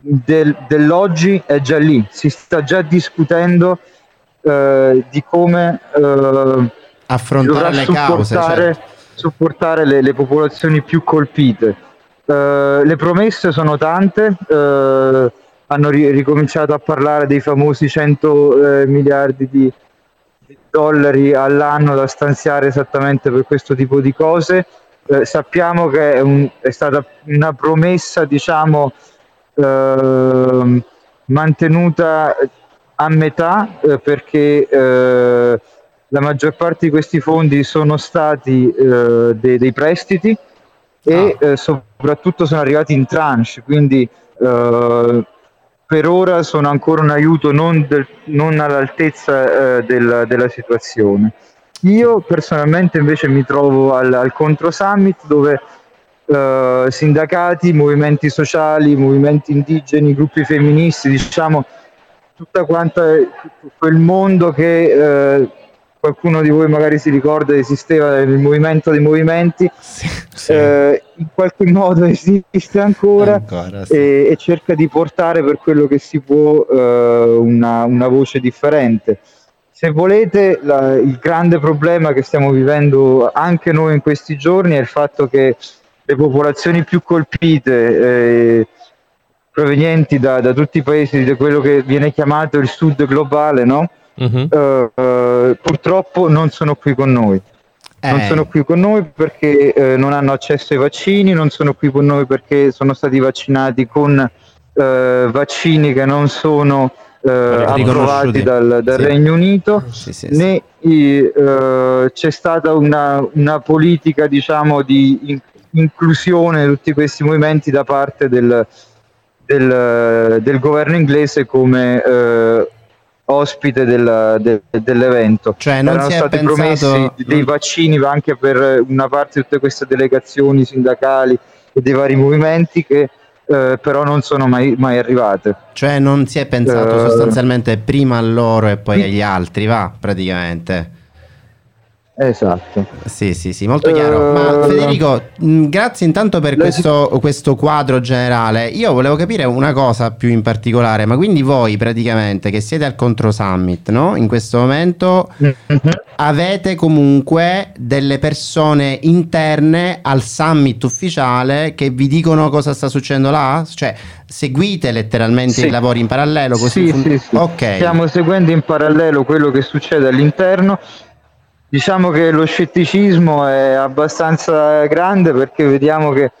[SPEAKER 7] del- dell'oggi è già lì, si sta già discutendo eh, di come eh,
[SPEAKER 3] affrontare le cause. certo.
[SPEAKER 7] Supportare le, le popolazioni più colpite. Eh, le promesse sono tante, eh, hanno ri- ricominciato a parlare dei famosi 100 eh, miliardi di, di dollari all'anno da stanziare esattamente per questo tipo di cose. Eh, sappiamo che è, un- è stata una promessa, diciamo, ehm, mantenuta a metà eh, perché eh, la maggior parte di questi fondi sono stati eh, dei, dei prestiti e eh, soprattutto sono arrivati in tranche, quindi eh, per ora sono ancora un aiuto non, del- non all'altezza eh, del- della situazione. Io personalmente invece mi trovo al, al Contro Summit dove eh, sindacati, movimenti sociali, movimenti indigeni, gruppi femministi, diciamo tutta quanta quel mondo che eh, qualcuno di voi magari si ricorda esisteva nel movimento dei movimenti,
[SPEAKER 3] Sì, sì.
[SPEAKER 7] eh, in qualche modo esiste ancora
[SPEAKER 3] Ancora, sì.
[SPEAKER 7] e, e cerca di portare per quello che si può eh, una, una voce differente. Se volete, la- il grande problema che stiamo vivendo anche noi in questi giorni è il fatto che le popolazioni più colpite, eh, provenienti da, da tutti i paesi di quello che viene chiamato il sud globale, no? Eh, eh, purtroppo non sono qui con noi. Non
[SPEAKER 3] Eh,
[SPEAKER 7] sono qui con noi perché eh, non hanno accesso ai vaccini, non sono qui con noi perché sono stati vaccinati con eh, vaccini che non sono eh, approvati dal, dal
[SPEAKER 3] Sì.
[SPEAKER 7] Regno Unito,
[SPEAKER 3] sì, sì, sì.
[SPEAKER 7] né i- c'è stata una, una politica diciamo, di in- inclusione di tutti questi movimenti da parte del, del, del governo inglese come eh, ospite del- de- dell'evento.
[SPEAKER 3] Cioè, non
[SPEAKER 7] Erano
[SPEAKER 3] si è
[SPEAKER 7] stati
[SPEAKER 3] pensato-
[SPEAKER 7] promessi dei vaccini anche per una parte di tutte queste delegazioni sindacali e dei vari movimenti che eh, però non sono mai, mai arrivate.
[SPEAKER 3] Cioè non si è pensato
[SPEAKER 7] Eh,
[SPEAKER 3] sostanzialmente prima a loro e poi agli altri, va, praticamente.
[SPEAKER 7] Esatto.
[SPEAKER 3] Sì, sì, sì, molto chiaro. Ma
[SPEAKER 7] Eh,
[SPEAKER 3] Federico, grazie intanto per questo, questo quadro generale. Io volevo capire una cosa più in particolare, ma quindi voi praticamente che siete al Contro Summit, no? In questo momento
[SPEAKER 7] Mhm.
[SPEAKER 3] avete comunque delle persone interne al summit ufficiale che vi dicono cosa sta succedendo là? Cioè, seguite letteralmente
[SPEAKER 7] Sì.
[SPEAKER 3] i lavori in parallelo così
[SPEAKER 7] Sì,
[SPEAKER 3] fun-
[SPEAKER 7] sì, sì.
[SPEAKER 3] Ok.
[SPEAKER 7] Stiamo seguendo in parallelo quello che succede all'interno. Diciamo che lo scetticismo è abbastanza grande perché vediamo che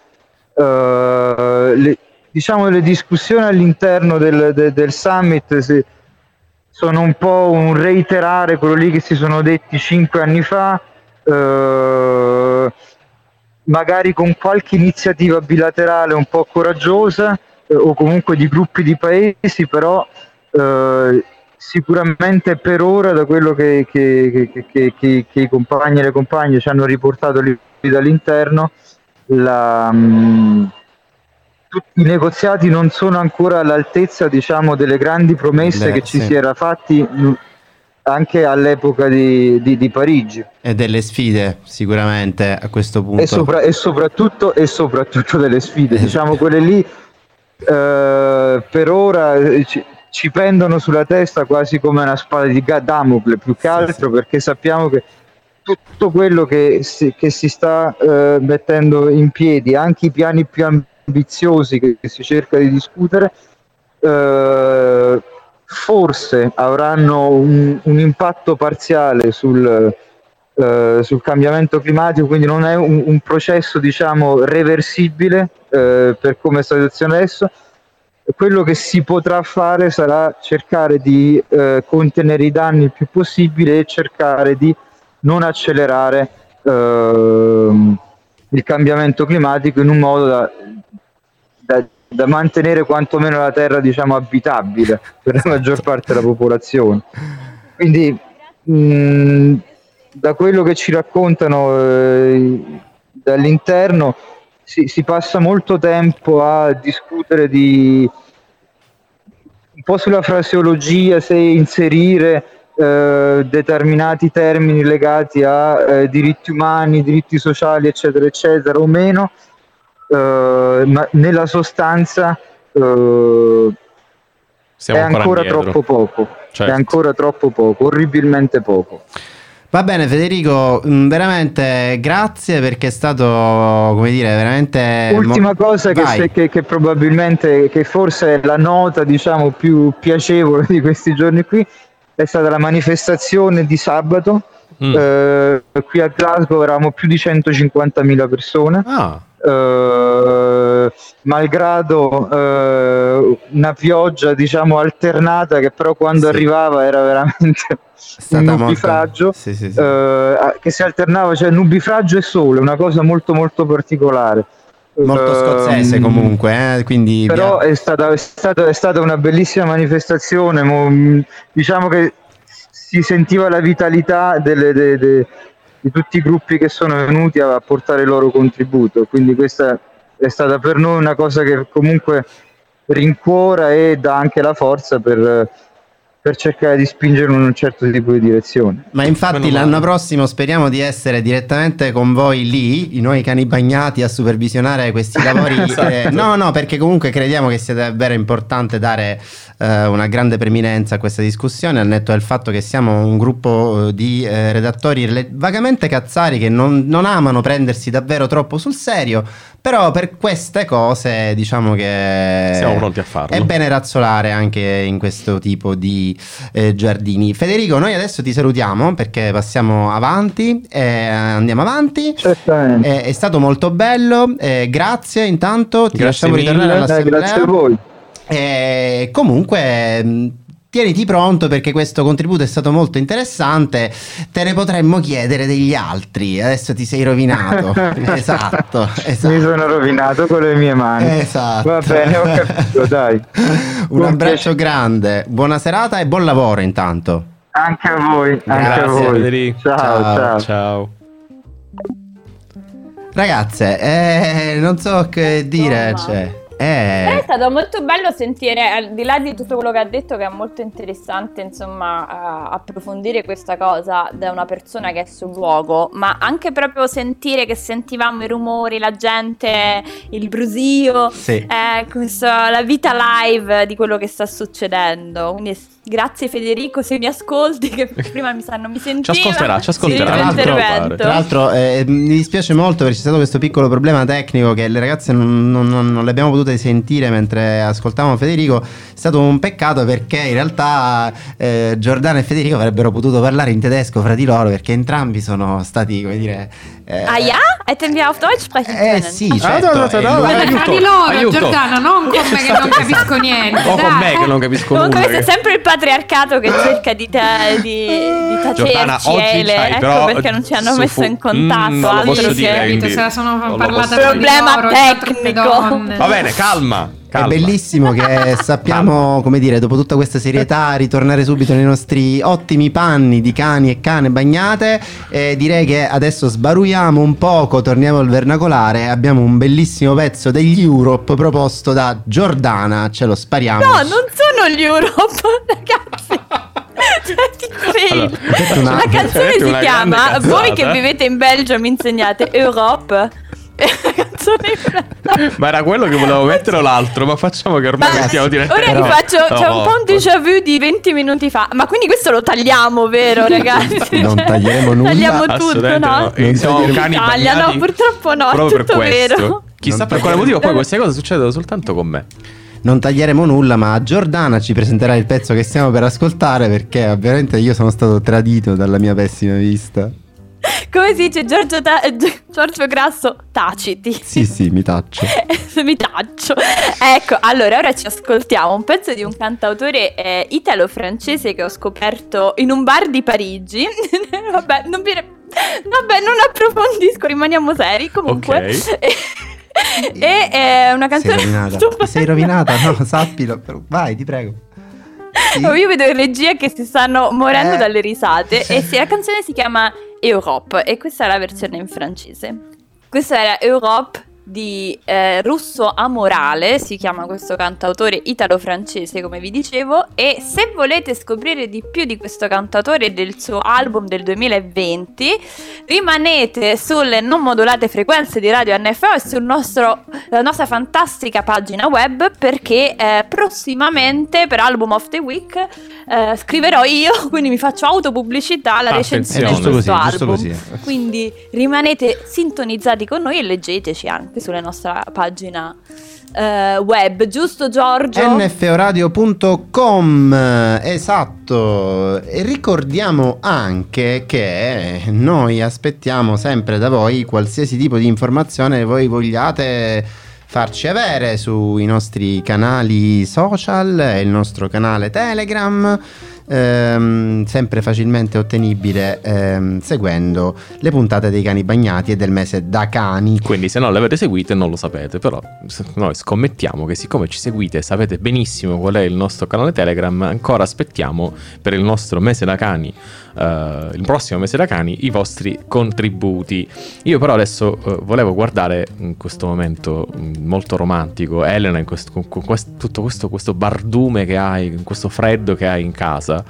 [SPEAKER 7] uh, le, diciamo, le discussioni all'interno del, del, del summit si, sono un po' un reiterare quello lì che si sono detti cinque anni fa, uh, magari con qualche iniziativa bilaterale un po' coraggiosa uh, o comunque di gruppi di paesi, però sicuramente per ora da quello che, che, che, che, i compagni e le compagne ci hanno riportato lì dall'interno, la, mh, tutti i negoziati non sono ancora all'altezza diciamo, delle grandi promesse Beh, che ci si era fatti anche all'epoca di, di, di, Parigi.
[SPEAKER 3] E delle sfide sicuramente a questo punto.
[SPEAKER 7] E, sopra, e, soprattutto, e soprattutto, delle sfide, diciamo quelle lì eh, per ora... Ci, ci pendono sulla testa quasi come una spada di Damocle più che altro sì, sì. perché sappiamo che tutto quello che si, che si sta eh, mettendo in piedi, anche i piani più ambiziosi che, che si cerca di discutere, eh, forse avranno un, un, impatto parziale sul, eh, sul, cambiamento climatico, quindi non è un, un processo diciamo reversibile eh, per come sta situazione adesso quello che si potrà fare sarà cercare di eh, contenere i danni il più possibile e cercare di non accelerare eh, il cambiamento climatico in un modo da, da, da, mantenere quantomeno la terra diciamo abitabile per la maggior parte della popolazione. Quindi mh, da quello che ci raccontano eh, dall'interno si, si, passa molto tempo a discutere di un po' sulla fraseologia, se inserire eh, determinati termini legati a eh, diritti umani, diritti sociali, eccetera, eccetera, o meno, eh, ma nella sostanza eh, è ancora indietro. troppo poco. Certo. È ancora troppo poco, orribilmente poco.
[SPEAKER 3] Va bene Federico, mm, veramente grazie perché è stato, come dire, veramente...
[SPEAKER 7] Ultima cosa che, se, che, che, probabilmente, che forse è la nota diciamo più piacevole di questi giorni qui, è stata la manifestazione di sabato. Mm. Eh, qui a Glasgow eravamo più di 150.000 persone. Ah. Eh, malgrado eh, una pioggia diciamo alternata che però quando sì. arrivava era veramente un nubifragio sì, sì, eh, che si alternava cioè nubifragio e sole una cosa molto molto particolare
[SPEAKER 3] molto scozzese um, comunque eh? quindi
[SPEAKER 7] però è stata, è, stata, è stata, una bellissima manifestazione mo, diciamo che si sentiva la vitalità delle, de, de, di tutti i gruppi che sono venuti a portare il loro contributo. Quindi questa è stata per noi una cosa che comunque rincuora e dà anche la forza per per cercare di spingere in un certo tipo di direzione.
[SPEAKER 3] Ma infatti l'anno prossimo speriamo di essere direttamente con voi lì, noi cani bagnati, a supervisionare questi lavori. esatto. eh, no, no, perché comunque crediamo che sia davvero importante dare eh, una grande preminenza a questa discussione, al netto del fatto che siamo un gruppo eh, di eh, redattori vagamente cazzari che non, non amano prendersi davvero troppo sul serio, però per queste cose diciamo che
[SPEAKER 2] siamo pronti a farlo.
[SPEAKER 3] È bene razzolare anche in questo tipo di eh, giardini. Federico, noi adesso ti salutiamo perché passiamo avanti, eh, andiamo avanti. Eh, è stato molto bello, eh, grazie intanto, ti grazie lasciamo mille. ritornare all'assemblea.
[SPEAKER 7] Grazie a voi.
[SPEAKER 3] Eh, comunque tieniti pronto perché questo contributo è stato molto interessante. Te ne potremmo chiedere degli altri. Adesso ti sei rovinato. esatto, esatto,
[SPEAKER 7] Mi sono rovinato con le mie mani.
[SPEAKER 3] Esatto.
[SPEAKER 7] Va bene, ho capito, dai.
[SPEAKER 3] Un buon abbraccio piacere. grande. Buona serata e buon lavoro intanto.
[SPEAKER 7] Anche a voi, anche Grazie, a voi. Federico. Ciao, ciao. ciao. ciao.
[SPEAKER 3] Ragazze, eh, non so che dire. Cioè.
[SPEAKER 5] Eh... È stato molto bello sentire, al di là di tutto quello che ha detto, che è molto interessante, insomma, uh, approfondire questa cosa da una persona che è sul luogo, ma anche proprio sentire che sentivamo i rumori, la gente, il brusio, sì. eh, questo, la vita live di quello che sta succedendo. Quindi Grazie Federico, se mi ascolti, che prima mi sanno mi sentiva.
[SPEAKER 2] Ci ascolterà, ci ascolterà.
[SPEAKER 3] Tra l'altro, tra l'altro eh, mi dispiace molto perché c'è stato questo piccolo problema tecnico che le ragazze non, non, non le abbiamo potute potute sentire mentre ascoltavamo Federico, è stato un peccato perché in realtà eh, Giordano e Federico avrebbero potuto parlare in tedesco fra di loro perché entrambi sono stati, come dire...
[SPEAKER 5] Eh, ah ja? Hätten wir auf Deutsch sprechen
[SPEAKER 3] eh,
[SPEAKER 5] können?
[SPEAKER 3] sì, certo. Ah, no, no, no,
[SPEAKER 4] no, aiuto, loro, aiuto. Giordana, non con me che non capisco niente.
[SPEAKER 2] O con me che non capisco nulla.
[SPEAKER 5] Comunque questo è sempre il patriarcato che cerca di, ta- di, di tacerci ele, ecco però perché non ci hanno messo in contatto. Mm,
[SPEAKER 2] altro che...
[SPEAKER 4] Dire, se la sono parlata
[SPEAKER 5] Problema tecnico.
[SPEAKER 2] Va bene, calma. Calma.
[SPEAKER 3] È bellissimo che sappiamo, come dire, dopo tutta questa serietà, ritornare subito nei nostri ottimi panni di cani e cane bagnate. E direi che adesso sbaruiamo un poco, torniamo al vernacolare. Abbiamo un bellissimo pezzo degli Europe proposto da Giordana. Ce lo spariamo.
[SPEAKER 5] No, non sono gli Europe, ragazzi. Cioè, allora, una, la canzone si chiama Voi che vivete in Belgio mi insegnate Europe
[SPEAKER 2] Ma era quello che volevo mettere o l'altro? Ma facciamo che ormai ma mettiamo direttamente.
[SPEAKER 5] Ora vi faccio. C'è un po' un déjà vu di 20 minuti fa. Ma quindi questo lo tagliamo, vero, ragazzi?
[SPEAKER 3] non taglieremo nulla.
[SPEAKER 5] Tagliamo tutto, no? no.
[SPEAKER 2] Non siamo cani
[SPEAKER 5] Taglia, no, purtroppo no. Proprio tutto per questo. vero.
[SPEAKER 2] Chissà non per quale motivo poi queste cose succedono soltanto con me
[SPEAKER 3] non taglieremo nulla, ma Giordana ci presenterà il pezzo che stiamo per ascoltare perché ovviamente io sono stato tradito dalla mia pessima vista.
[SPEAKER 5] Come si dice Giorgio, ta- Giorgio Grasso? Taciti.
[SPEAKER 3] Sì, sì, mi taccio.
[SPEAKER 5] mi taccio. Ecco, allora ora ci ascoltiamo un pezzo di un cantautore eh, italo-francese che ho scoperto in un bar di Parigi. Vabbè, non vi... Vabbè, non approfondisco, rimaniamo seri comunque.
[SPEAKER 2] Ok.
[SPEAKER 5] e è una canzone...
[SPEAKER 3] Sei rovinata, sei rovinata no, sappilo. Vai, ti prego.
[SPEAKER 5] Sì. Io vedo in regia che si stanno morendo eh. dalle risate e sì, la canzone si chiama Europe e questa è la versione in francese. Questa era Europe di eh, Russo Amorale, si chiama questo cantautore italo-francese come vi dicevo e se volete scoprire di più di questo cantautore e del suo album del 2020 rimanete sulle non modulate frequenze di Radio NFO e sulla nostra fantastica pagina web perché eh, prossimamente per Album of the Week eh, scriverò io, quindi mi faccio autopubblicità alla recensione di questo così, album. Quindi rimanete sintonizzati con noi e leggeteci anche sulla nostra pagina uh, web, giusto Giorgio?
[SPEAKER 3] nforadio.com, esatto. E ricordiamo anche che noi aspettiamo sempre da voi qualsiasi tipo di informazione voi vogliate farci avere sui nostri canali social, il nostro canale Telegram ehm, sempre facilmente ottenibile ehm, seguendo le puntate dei cani bagnati e del mese da cani.
[SPEAKER 2] Quindi se non le avete seguite non lo sapete, però noi scommettiamo che siccome ci seguite e sapete benissimo qual è il nostro canale Telegram, ancora aspettiamo per il nostro mese da cani uh, il prossimo mese da cani i vostri contributi. Io però adesso uh, volevo guardare in questo momento mm, molto romantico Elena questo, con, con questo, tutto questo, questo bardume che hai, questo freddo che hai in casa.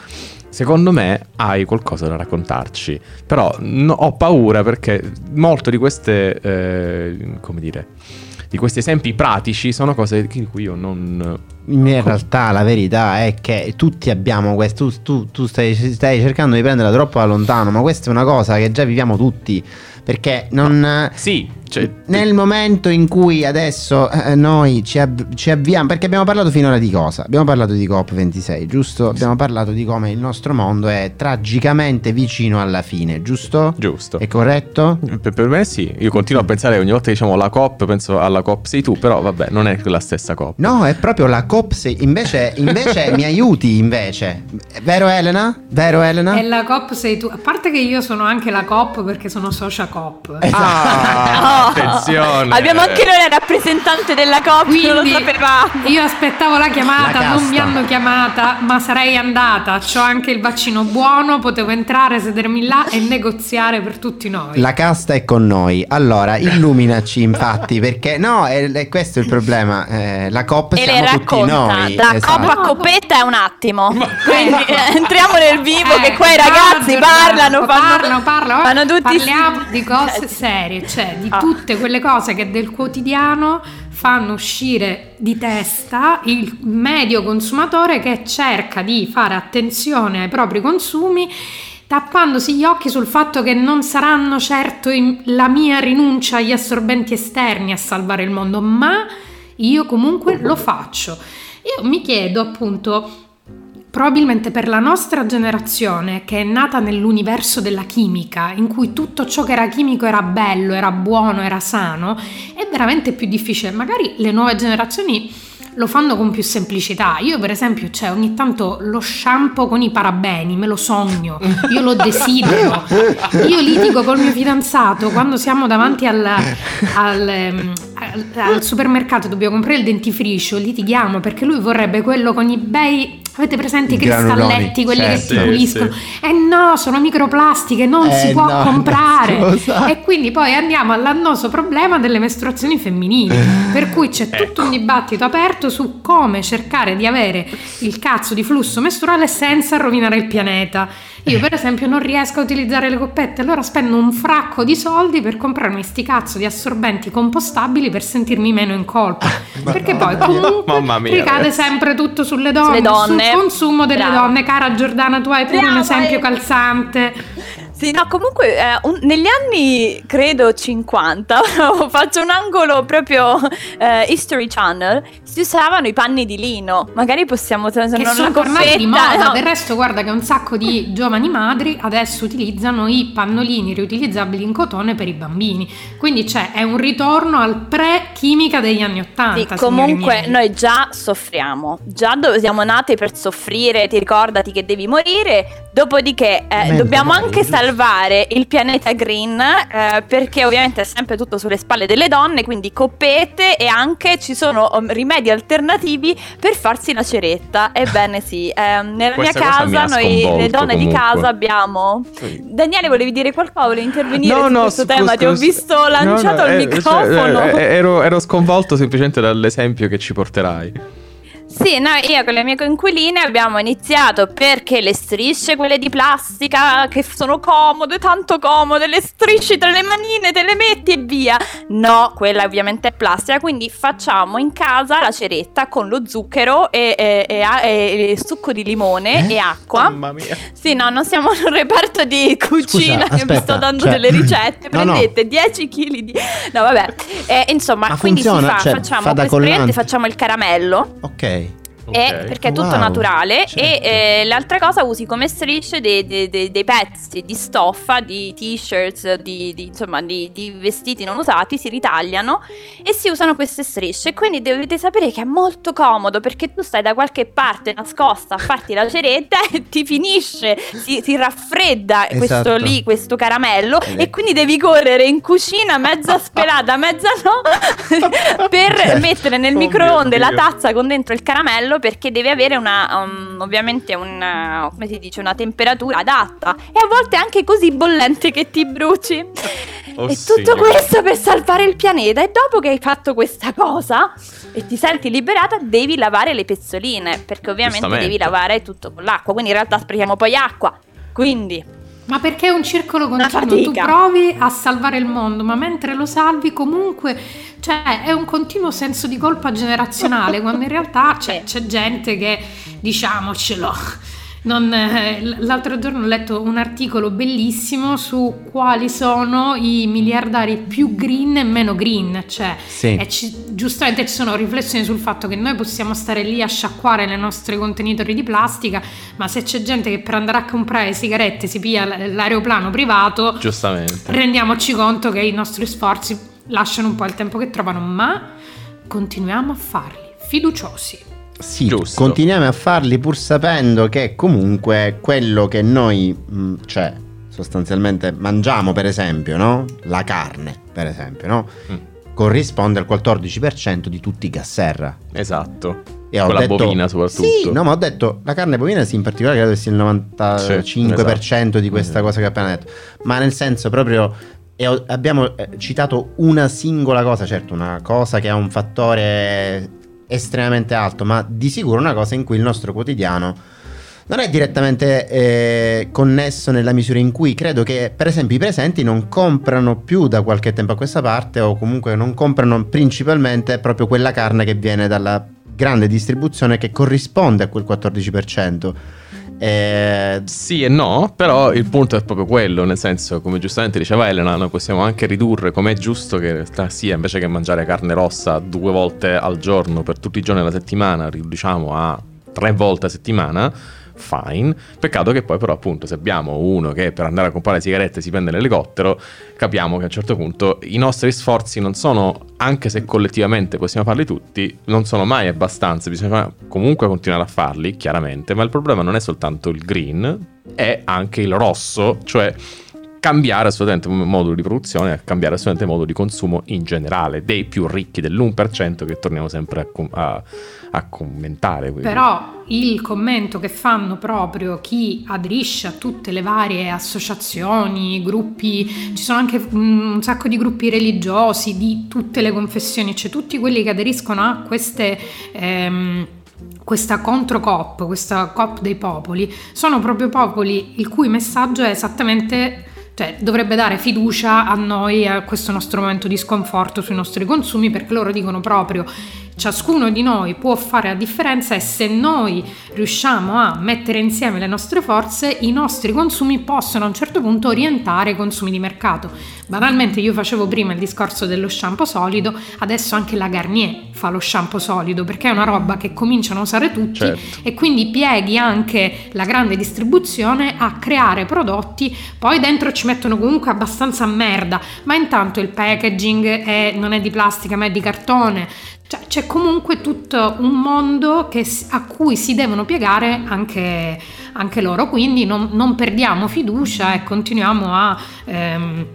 [SPEAKER 2] Secondo me hai qualcosa da raccontarci, però no, ho paura perché molto di queste, eh, come dire, di questi esempi pratici sono cose di cui io non...
[SPEAKER 3] In realtà la verità è che tutti abbiamo questo, tu, tu, tu stai, stai, cercando di prenderla troppo da lontano, ma questa è una cosa che già viviamo tutti, perché non...
[SPEAKER 2] Sì, cioè,
[SPEAKER 3] nel momento in cui adesso eh, noi ci, av- ci, avviamo, perché abbiamo parlato finora di cosa? Abbiamo parlato di COP26, giusto? Abbiamo parlato di come il nostro mondo è tragicamente vicino alla fine, giusto?
[SPEAKER 2] Giusto.
[SPEAKER 3] È corretto?
[SPEAKER 2] Per, per me sì, io continuo a pensare ogni volta che diciamo la COP, penso alla COP sei tu, però vabbè, non è la stessa COP.
[SPEAKER 3] No, è proprio la COP 6, invece, invece mi aiuti invece, vero Elena? Vero Elena?
[SPEAKER 4] È la COP sei tu, a parte che io sono anche la COP perché sono socia COP.
[SPEAKER 2] Ah! Attenzione.
[SPEAKER 5] Abbiamo anche noi la rappresentante della coppia, Quindi, non lo sapevamo.
[SPEAKER 4] Io aspettavo la chiamata, la non mi hanno chiamata, ma sarei andata. Ho anche il vaccino buono, potevo entrare, sedermi là e negoziare per tutti noi.
[SPEAKER 3] La casta è con noi. Allora, illuminaci infatti, perché no, è, è questo il problema. Eh, la COP e siamo tutti noi.
[SPEAKER 5] Da esatto. COP a coppetta è un attimo. Quindi eh, entriamo nel vivo eh, che qua i ragazzi parlano,
[SPEAKER 4] parlano, parlano, parlano, fanno tutti Parliamo di cose serie, cioè di tutto tutte quelle cose che del quotidiano fanno uscire di testa il medio consumatore che cerca di fare attenzione ai propri consumi tappandosi gli occhi sul fatto che non saranno certo la mia rinuncia agli assorbenti esterni a salvare il mondo, ma io comunque lo faccio. Io mi chiedo appunto, probabilmente per la nostra generazione che è nata nell'universo della chimica, in cui tutto ciò che era chimico era bello, era buono, era sano, è veramente più difficile. Magari le nuove generazioni lo fanno con più semplicità. Io, per esempio, cioè, ogni tanto lo shampoo con i parabeni, me lo sogno, io lo desidero. Io litigo col mio fidanzato quando siamo davanti al, al, ehm, al, al supermercato, dobbiamo comprare il dentifricio, litighiamo perché lui vorrebbe quello con i bei Avete presente i cristalletti, quelli
[SPEAKER 3] Certo.
[SPEAKER 4] che
[SPEAKER 2] Sì,
[SPEAKER 4] puliscono?
[SPEAKER 2] sì.
[SPEAKER 4] Eh no, sono microplastiche, non
[SPEAKER 3] Eh
[SPEAKER 4] si può
[SPEAKER 3] no,
[SPEAKER 4] comprare.
[SPEAKER 3] scusa.
[SPEAKER 4] E quindi poi andiamo all'annoso problema delle mestruazioni femminili. per cui c'è tutto un dibattito aperto su come cercare di avere il cazzo di flusso mestruale senza rovinare il pianeta. Io, per esempio, non riesco a utilizzare le coppette, allora spendo un fracco di soldi per comprarmi sti cazzo di assorbenti compostabili per sentirmi meno in colpa. Perché poi comunque
[SPEAKER 2] mia,
[SPEAKER 4] ricade
[SPEAKER 2] ragazzi.
[SPEAKER 4] sempre tutto sulle donne,
[SPEAKER 5] Sulle donne.
[SPEAKER 4] sul consumo delle
[SPEAKER 5] Brava.
[SPEAKER 4] donne. Cara Giordana, tu hai pure un
[SPEAKER 5] Brava,
[SPEAKER 4] esempio
[SPEAKER 5] eh.
[SPEAKER 4] calzante.
[SPEAKER 5] Sì, no, comunque eh, un- negli anni credo 50, faccio un angolo proprio eh, History Channel, si usavano i panni di lino. Magari possiamo
[SPEAKER 4] sono
[SPEAKER 5] una
[SPEAKER 4] tornati di moda.
[SPEAKER 5] no.
[SPEAKER 4] Del resto, guarda che un sacco di giovani madri adesso utilizzano i pannolini riutilizzabili in cotone per i bambini. Quindi c'è, è un ritorno al pre-chimica degli anni
[SPEAKER 5] Sì,
[SPEAKER 4] Ottanta.
[SPEAKER 5] comunque noi già soffriamo, già do- siamo nate per soffrire, ti ricordati che devi morire, dopodiché eh, dobbiamo anche
[SPEAKER 3] giusto.
[SPEAKER 5] Salvare il pianeta green eh, perché ovviamente è sempre tutto sulle spalle delle donne, quindi coppette e anche ci sono um, rimedi alternativi per farsi la ceretta. Ebbene sì, ehm, nella
[SPEAKER 2] Questa
[SPEAKER 5] mia
[SPEAKER 2] mi
[SPEAKER 5] casa
[SPEAKER 2] ha
[SPEAKER 5] noi le donne di
[SPEAKER 2] comunque.
[SPEAKER 5] casa abbiamo... Daniele volevi dire qualcosa, volevi intervenire
[SPEAKER 2] No,
[SPEAKER 5] su
[SPEAKER 2] no,
[SPEAKER 5] questo
[SPEAKER 2] scusa,
[SPEAKER 5] tema, ti ho visto
[SPEAKER 2] No,
[SPEAKER 5] lanciato
[SPEAKER 2] no,
[SPEAKER 5] al
[SPEAKER 2] eh,
[SPEAKER 5] microfono.
[SPEAKER 2] cioè, eh, ero, ero sconvolto semplicemente dall'esempio che ci porterai.
[SPEAKER 5] Sì, no, io con le mie coinquiline abbiamo iniziato perché le strisce, quelle di plastica, che sono comode, tanto comode, le strisci tra le manine, te le metti e via. No, quella ovviamente è plastica, quindi facciamo in casa la ceretta con lo zucchero e, e- e- e- succo di limone
[SPEAKER 3] Eh?
[SPEAKER 5] e acqua.
[SPEAKER 2] Mamma mia.
[SPEAKER 5] Sì, no, non siamo in un reparto di cucina che vi
[SPEAKER 3] aspetta,
[SPEAKER 5] sto dando
[SPEAKER 3] cioè-
[SPEAKER 5] delle ricette.
[SPEAKER 3] No, no.
[SPEAKER 5] Prendete 10 kg di... No, vabbè. Eh, insomma,
[SPEAKER 3] Ma
[SPEAKER 5] quindi si
[SPEAKER 3] funziona?
[SPEAKER 5] fa,
[SPEAKER 3] Cioè,
[SPEAKER 5] facciamo,
[SPEAKER 3] fa
[SPEAKER 5] questo facciamo il caramello.
[SPEAKER 3] Ok.
[SPEAKER 5] E-
[SPEAKER 2] Ok.
[SPEAKER 5] perché è tutto
[SPEAKER 3] Wow,
[SPEAKER 5] naturale
[SPEAKER 3] certo.
[SPEAKER 5] e eh, l'altra cosa usi come strisce dei, dei- dei- dei pezzi di stoffa, di t-shirts, di, di- insomma di, di vestiti non usati, si ritagliano e si usano queste strisce. Quindi dovete sapere che è molto comodo perché tu stai da qualche parte nascosta a farti la ceretta e ti finisce, si, si raffredda questo
[SPEAKER 3] Esatto.
[SPEAKER 5] lì, questo caramello
[SPEAKER 3] Ed è-
[SPEAKER 5] e quindi devi correre in cucina mezza spelata, mezza no, per
[SPEAKER 3] Certo.
[SPEAKER 5] mettere nel
[SPEAKER 2] Oh
[SPEAKER 5] microonde la tazza con dentro il caramello perché deve avere una um, ovviamente una come si dice una temperatura adatta e a volte anche così bollente che ti bruci.
[SPEAKER 2] Oh,
[SPEAKER 5] e tutto questo per salvare il pianeta e dopo che hai fatto questa cosa e ti senti liberata devi lavare le pezzoline perché ovviamente devi lavare tutto con l'acqua, quindi in realtà sprechiamo poi acqua. Quindi
[SPEAKER 4] Ma perché è un circolo continuo? Tu provi a salvare il mondo, ma mentre lo salvi comunque, cioè è un continuo senso di colpa generazionale, quando in realtà c'è, c'è gente che, diciamocelo, non, eh, l'altro giorno ho letto un articolo bellissimo su quali sono i miliardari più green e meno green, cioè
[SPEAKER 3] Sì.
[SPEAKER 4] ci- giustamente ci sono riflessioni sul fatto che noi possiamo stare lì a sciacquare le nostre contenitori di plastica, ma se c'è gente che per andare a comprare sigarette si piglia l'aeroplano privato,
[SPEAKER 2] Giustamente.
[SPEAKER 4] rendiamoci conto che i nostri sforzi lasciano un po' il tempo che trovano, ma continuiamo a farli, fiduciosi.
[SPEAKER 3] Sì,
[SPEAKER 2] Giusto.
[SPEAKER 3] continuiamo a farli pur sapendo che comunque quello che noi, mh, cioè sostanzialmente mangiamo per esempio, no? La carne, per esempio, no?
[SPEAKER 2] Mm.
[SPEAKER 3] Corrisponde al 14% di tutti i gas serra.
[SPEAKER 2] Esatto.
[SPEAKER 3] E ho
[SPEAKER 2] Quella
[SPEAKER 3] detto-
[SPEAKER 2] bovina soprattutto.
[SPEAKER 3] Sì, no, ma ho detto la carne bovina sì, in particolare credo sia il 95% di questa
[SPEAKER 2] Esatto.
[SPEAKER 3] cosa che ho appena detto. Ma nel senso proprio e ho- abbiamo eh, citato una singola cosa, certo, una cosa che ha un fattore estremamente alto, ma di sicuro una cosa in cui il nostro quotidiano non è direttamente eh, connesso nella misura in cui credo che, per esempio, i presenti non comprano più da qualche tempo a questa parte o comunque non comprano principalmente proprio quella carne che viene dalla grande distribuzione che corrisponde a quel 14%. Eh,
[SPEAKER 2] Sì e no, però il punto è proprio quello, nel senso, come giustamente diceva Elena, noi possiamo anche ridurre com'è giusto che sta- sia invece che mangiare carne rossa due volte al giorno per tutti i giorni della settimana, riduciamo a tre volte a settimana. Fine, peccato che poi però appunto se abbiamo uno che per andare a comprare sigarette si prende l'elicottero, capiamo che a un certo punto i nostri sforzi non sono, anche se collettivamente possiamo farli tutti, non sono mai abbastanza, bisogna comunque continuare a farli, chiaramente, ma il problema non è soltanto il green, è anche il rosso, cioè cambiare assolutamente il modo di produzione cambiare assolutamente il modo di consumo in generale dei più ricchi dell'1% che torniamo sempre a, com- a- a commentare. quindi.
[SPEAKER 4] Però il commento che fanno proprio chi aderisce a tutte le varie associazioni, gruppi, ci sono anche mm, un sacco di gruppi religiosi di tutte le confessioni, cioè tutti quelli che aderiscono a queste... ehm, questa contro-COP, questa COP dei popoli, sono proprio popoli il cui messaggio è esattamente, cioè dovrebbe dare fiducia a noi, a questo nostro momento di sconforto sui nostri consumi, perché loro dicono proprio ciascuno di noi può fare la differenza e se noi riusciamo a mettere insieme le nostre forze, i nostri consumi possono a un certo punto orientare i consumi di mercato. Banalmente io facevo prima il discorso dello shampoo solido, adesso anche la Garnier fa lo shampoo solido perché è una roba che cominciano a usare tutti
[SPEAKER 2] Certo.
[SPEAKER 4] e quindi pieghi anche la grande distribuzione a creare prodotti, poi dentro ci mettono comunque abbastanza merda, ma intanto il packaging è- non è di plastica ma è di cartone. Cioè, c'è comunque tutto un mondo che a cui si devono piegare anche, anche loro, quindi non, non perdiamo fiducia e continuiamo a, ehm,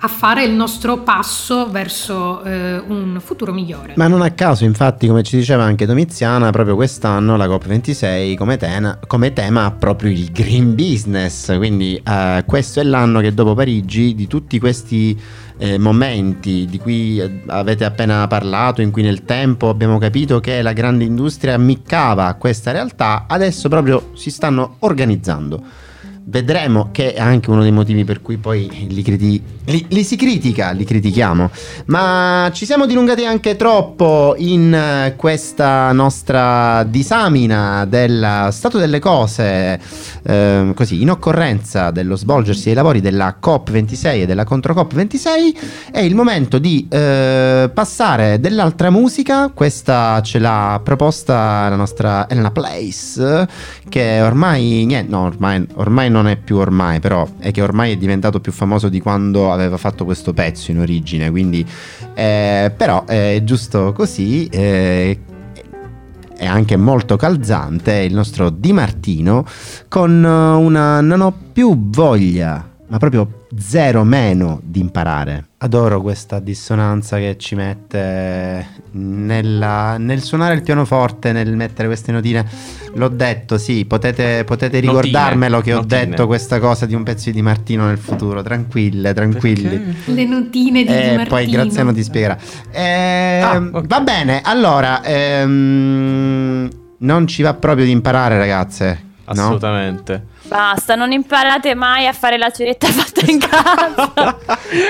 [SPEAKER 4] a fare il nostro passo verso eh, un futuro migliore.
[SPEAKER 3] Ma non a caso, infatti, come ci diceva anche Domiziana, proprio quest'anno la COP26 come, tena- come tema ha proprio il green business. Quindi eh, questo è l'anno che dopo Parigi, di tutti questi eh, momenti di cui eh, avete appena parlato, in cui nel tempo abbiamo capito che la grande industria ammiccava a questa realtà, adesso proprio si stanno organizzando. Vedremo che è anche uno dei motivi per cui poi li, criti- li- li si critica, li critichiamo. Ma ci siamo dilungati anche troppo in eh, questa nostra disamina del stato delle cose, ehm, così in occorrenza dello svolgersi dei lavori della COP26 e della contro COP26. È il momento di eh, passare dell'altra musica. Questa ce l'ha proposta la nostra Elena Place, che ormai, niente, no, ormai, ormai non è più ormai, però è che ormai è diventato più famoso di quando aveva fatto questo pezzo in origine. Quindi, eh, però è giusto così. eh, è anche molto calzante il nostro Di Martino con una non ho più voglia ma proprio zero meno di imparare adoro questa dissonanza che ci mette nella- nel suonare il pianoforte nel mettere queste notine l'ho detto sì potete, potete
[SPEAKER 2] Notine,
[SPEAKER 3] ricordarmelo che ho
[SPEAKER 2] notine.
[SPEAKER 3] detto questa cosa di un pezzo di Di Martino nel futuro tranquille tranquilli
[SPEAKER 2] Perché?
[SPEAKER 4] Le notine di Di
[SPEAKER 3] eh,
[SPEAKER 4] Martino.
[SPEAKER 3] poi Graziano ti spiegherà. Eh,
[SPEAKER 2] Ah, ok.
[SPEAKER 3] Va bene, allora, ehm, non ci va proprio di imparare, ragazze. No?
[SPEAKER 5] Basta, non imparate mai a fare la ceretta fatta in casa.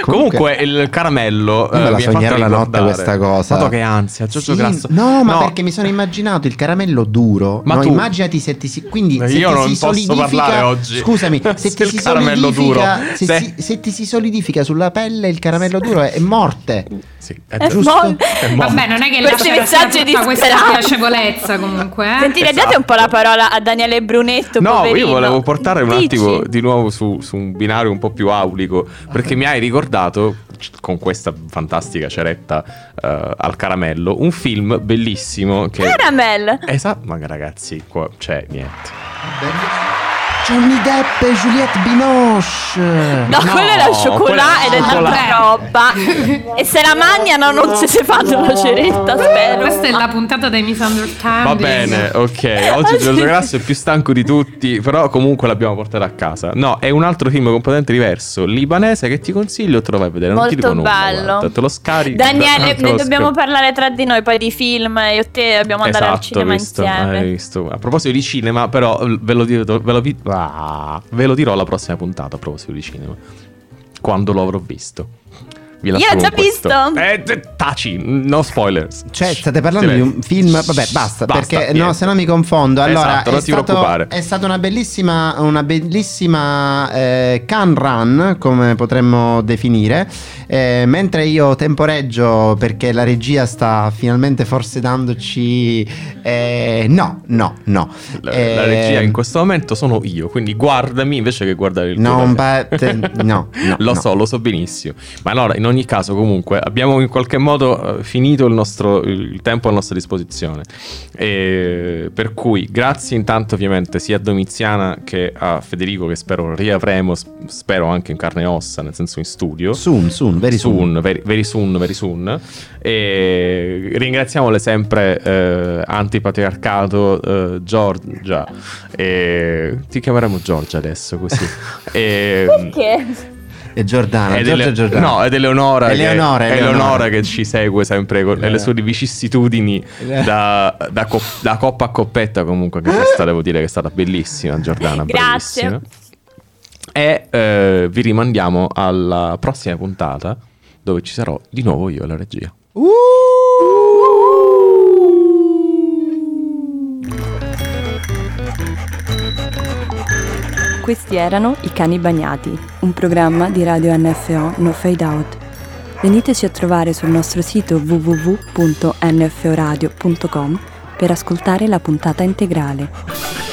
[SPEAKER 2] Comunque il caramello
[SPEAKER 3] Io me
[SPEAKER 2] eh,
[SPEAKER 3] la
[SPEAKER 2] mi ha
[SPEAKER 3] sognerò
[SPEAKER 2] fatto
[SPEAKER 3] la notte questa cosa.
[SPEAKER 2] Madò che ansia, Giorgio
[SPEAKER 3] Sì,
[SPEAKER 2] Grasso.
[SPEAKER 3] No, ma perché mi sono immaginato il caramello duro.
[SPEAKER 2] Ma
[SPEAKER 3] no,
[SPEAKER 2] tu-
[SPEAKER 3] immaginati se ti si. Quindi
[SPEAKER 2] Io
[SPEAKER 3] se ti
[SPEAKER 2] non
[SPEAKER 3] si
[SPEAKER 2] posso
[SPEAKER 3] solidifica.
[SPEAKER 2] parlare oggi
[SPEAKER 3] Scusami, se ti si
[SPEAKER 2] caramello duro.
[SPEAKER 3] Se,
[SPEAKER 2] Se-
[SPEAKER 3] si- se ti si solidifica sulla pelle il caramello duro è, morte.
[SPEAKER 2] Sì, è
[SPEAKER 5] È
[SPEAKER 2] giusto.
[SPEAKER 5] mol-
[SPEAKER 2] È
[SPEAKER 4] Vabbè, non è che
[SPEAKER 5] Questi messaggi
[SPEAKER 4] tutta questa piacevolezza comunque. eh.
[SPEAKER 5] Sentire, date un po' la parola a Daniele Brunetto.
[SPEAKER 2] No,
[SPEAKER 5] poverino.
[SPEAKER 2] io volevo portare un
[SPEAKER 5] Dici?
[SPEAKER 2] attimo di nuovo su, su un binario un po' più aulico, perché mi hai ricordato, con questa fantastica ceretta eh, al caramello, un film bellissimo che...
[SPEAKER 5] Caramel.
[SPEAKER 2] Esatto, ma ragazzi, qua c'è niente.
[SPEAKER 3] Johnny Depp e Juliette Binoche.
[SPEAKER 5] No,
[SPEAKER 2] No,
[SPEAKER 5] quello è la
[SPEAKER 2] quella
[SPEAKER 5] cioccolata ed è
[SPEAKER 2] la
[SPEAKER 5] tanta roba. e se la mangiano non si si fanno la ceretta, spero.
[SPEAKER 4] Questa è la puntata dei misunderstanding.
[SPEAKER 2] Va bene, ok. Oggi Giorgio Grasso è più stanco di tutti, però comunque l'abbiamo portato a casa. No, è un altro film completamente diverso, libanese, che ti consiglio trovare a vedere. Non ti
[SPEAKER 5] Molto
[SPEAKER 2] dico nulla,
[SPEAKER 5] bello.
[SPEAKER 2] guarda, te lo scarichi.
[SPEAKER 5] Daniele, ne dobbiamo parlare tra di noi poi di film. Io e te dobbiamo andare al
[SPEAKER 2] Esatto,
[SPEAKER 5] cinema
[SPEAKER 2] visto,
[SPEAKER 5] insieme.
[SPEAKER 2] hai visto. A proposito di cinema, però ve lo, dirò, ve, lo vi- ah, ve lo dirò la prossima puntata a proposito di cinema. Quando lo avrò visto. Vi
[SPEAKER 5] Io
[SPEAKER 2] lascio
[SPEAKER 5] l'ho già
[SPEAKER 2] con questo.
[SPEAKER 5] visto.
[SPEAKER 2] Eh, taci, no spoilers.
[SPEAKER 3] Cioè, state parlando di un film. Vabbè, basta, perché no,
[SPEAKER 2] niente.
[SPEAKER 3] se no mi confondo. Allora,
[SPEAKER 2] Esatto, non
[SPEAKER 3] è,
[SPEAKER 2] ti
[SPEAKER 3] stato-
[SPEAKER 2] preoccupare.
[SPEAKER 3] è stata una bellissima, una bellissima eh, can run, come potremmo definire. Eh, mentre io temporeggio perché la regia sta finalmente forse dandoci. eh, no, no, no.
[SPEAKER 2] La,
[SPEAKER 3] Eh,
[SPEAKER 2] la regia in questo momento sono io, quindi guardami invece che guardare il
[SPEAKER 3] Non
[SPEAKER 2] tuo
[SPEAKER 3] pa- te- no, no,
[SPEAKER 2] lo
[SPEAKER 3] no.
[SPEAKER 2] so, lo so benissimo. Ma allora, in ogni caso, comunque, abbiamo in qualche modo eh, finito il, nostro, il tempo a nostra disposizione. E per cui, grazie intanto, ovviamente, sia a Domiziana che a Federico, che spero riavremo, spero anche in carne e ossa, nel senso in studio.
[SPEAKER 3] Soon, soon, very soon.
[SPEAKER 2] Soon, very, very soon, very soon. E ringraziamole sempre eh, antipatriarcato eh, Giorgia. E ti chiameremo Giorgia adesso così. E,
[SPEAKER 5] Perché?
[SPEAKER 3] E Giordana,
[SPEAKER 2] ed
[SPEAKER 3] Giorgia
[SPEAKER 2] Ele-
[SPEAKER 3] Giordana.
[SPEAKER 2] No, ed Eleonora,
[SPEAKER 3] Eleonora,
[SPEAKER 2] che,
[SPEAKER 3] Eleonora.
[SPEAKER 2] Eleonora che ci segue sempre con le sue vicissitudini da, da co- da coppa a coppetta. Comunque, che questa devo dire che è stata bellissima, Giordana.
[SPEAKER 5] Grazie.
[SPEAKER 2] bravissima. E eh, vi rimandiamo alla prossima puntata dove ci sarò di nuovo io e la regia.
[SPEAKER 1] Questi erano I Cani Bagnati, un programma di radio NFO No Fade Out. Veniteci a trovare sul nostro sito www.nforadio.com per ascoltare la puntata integrale.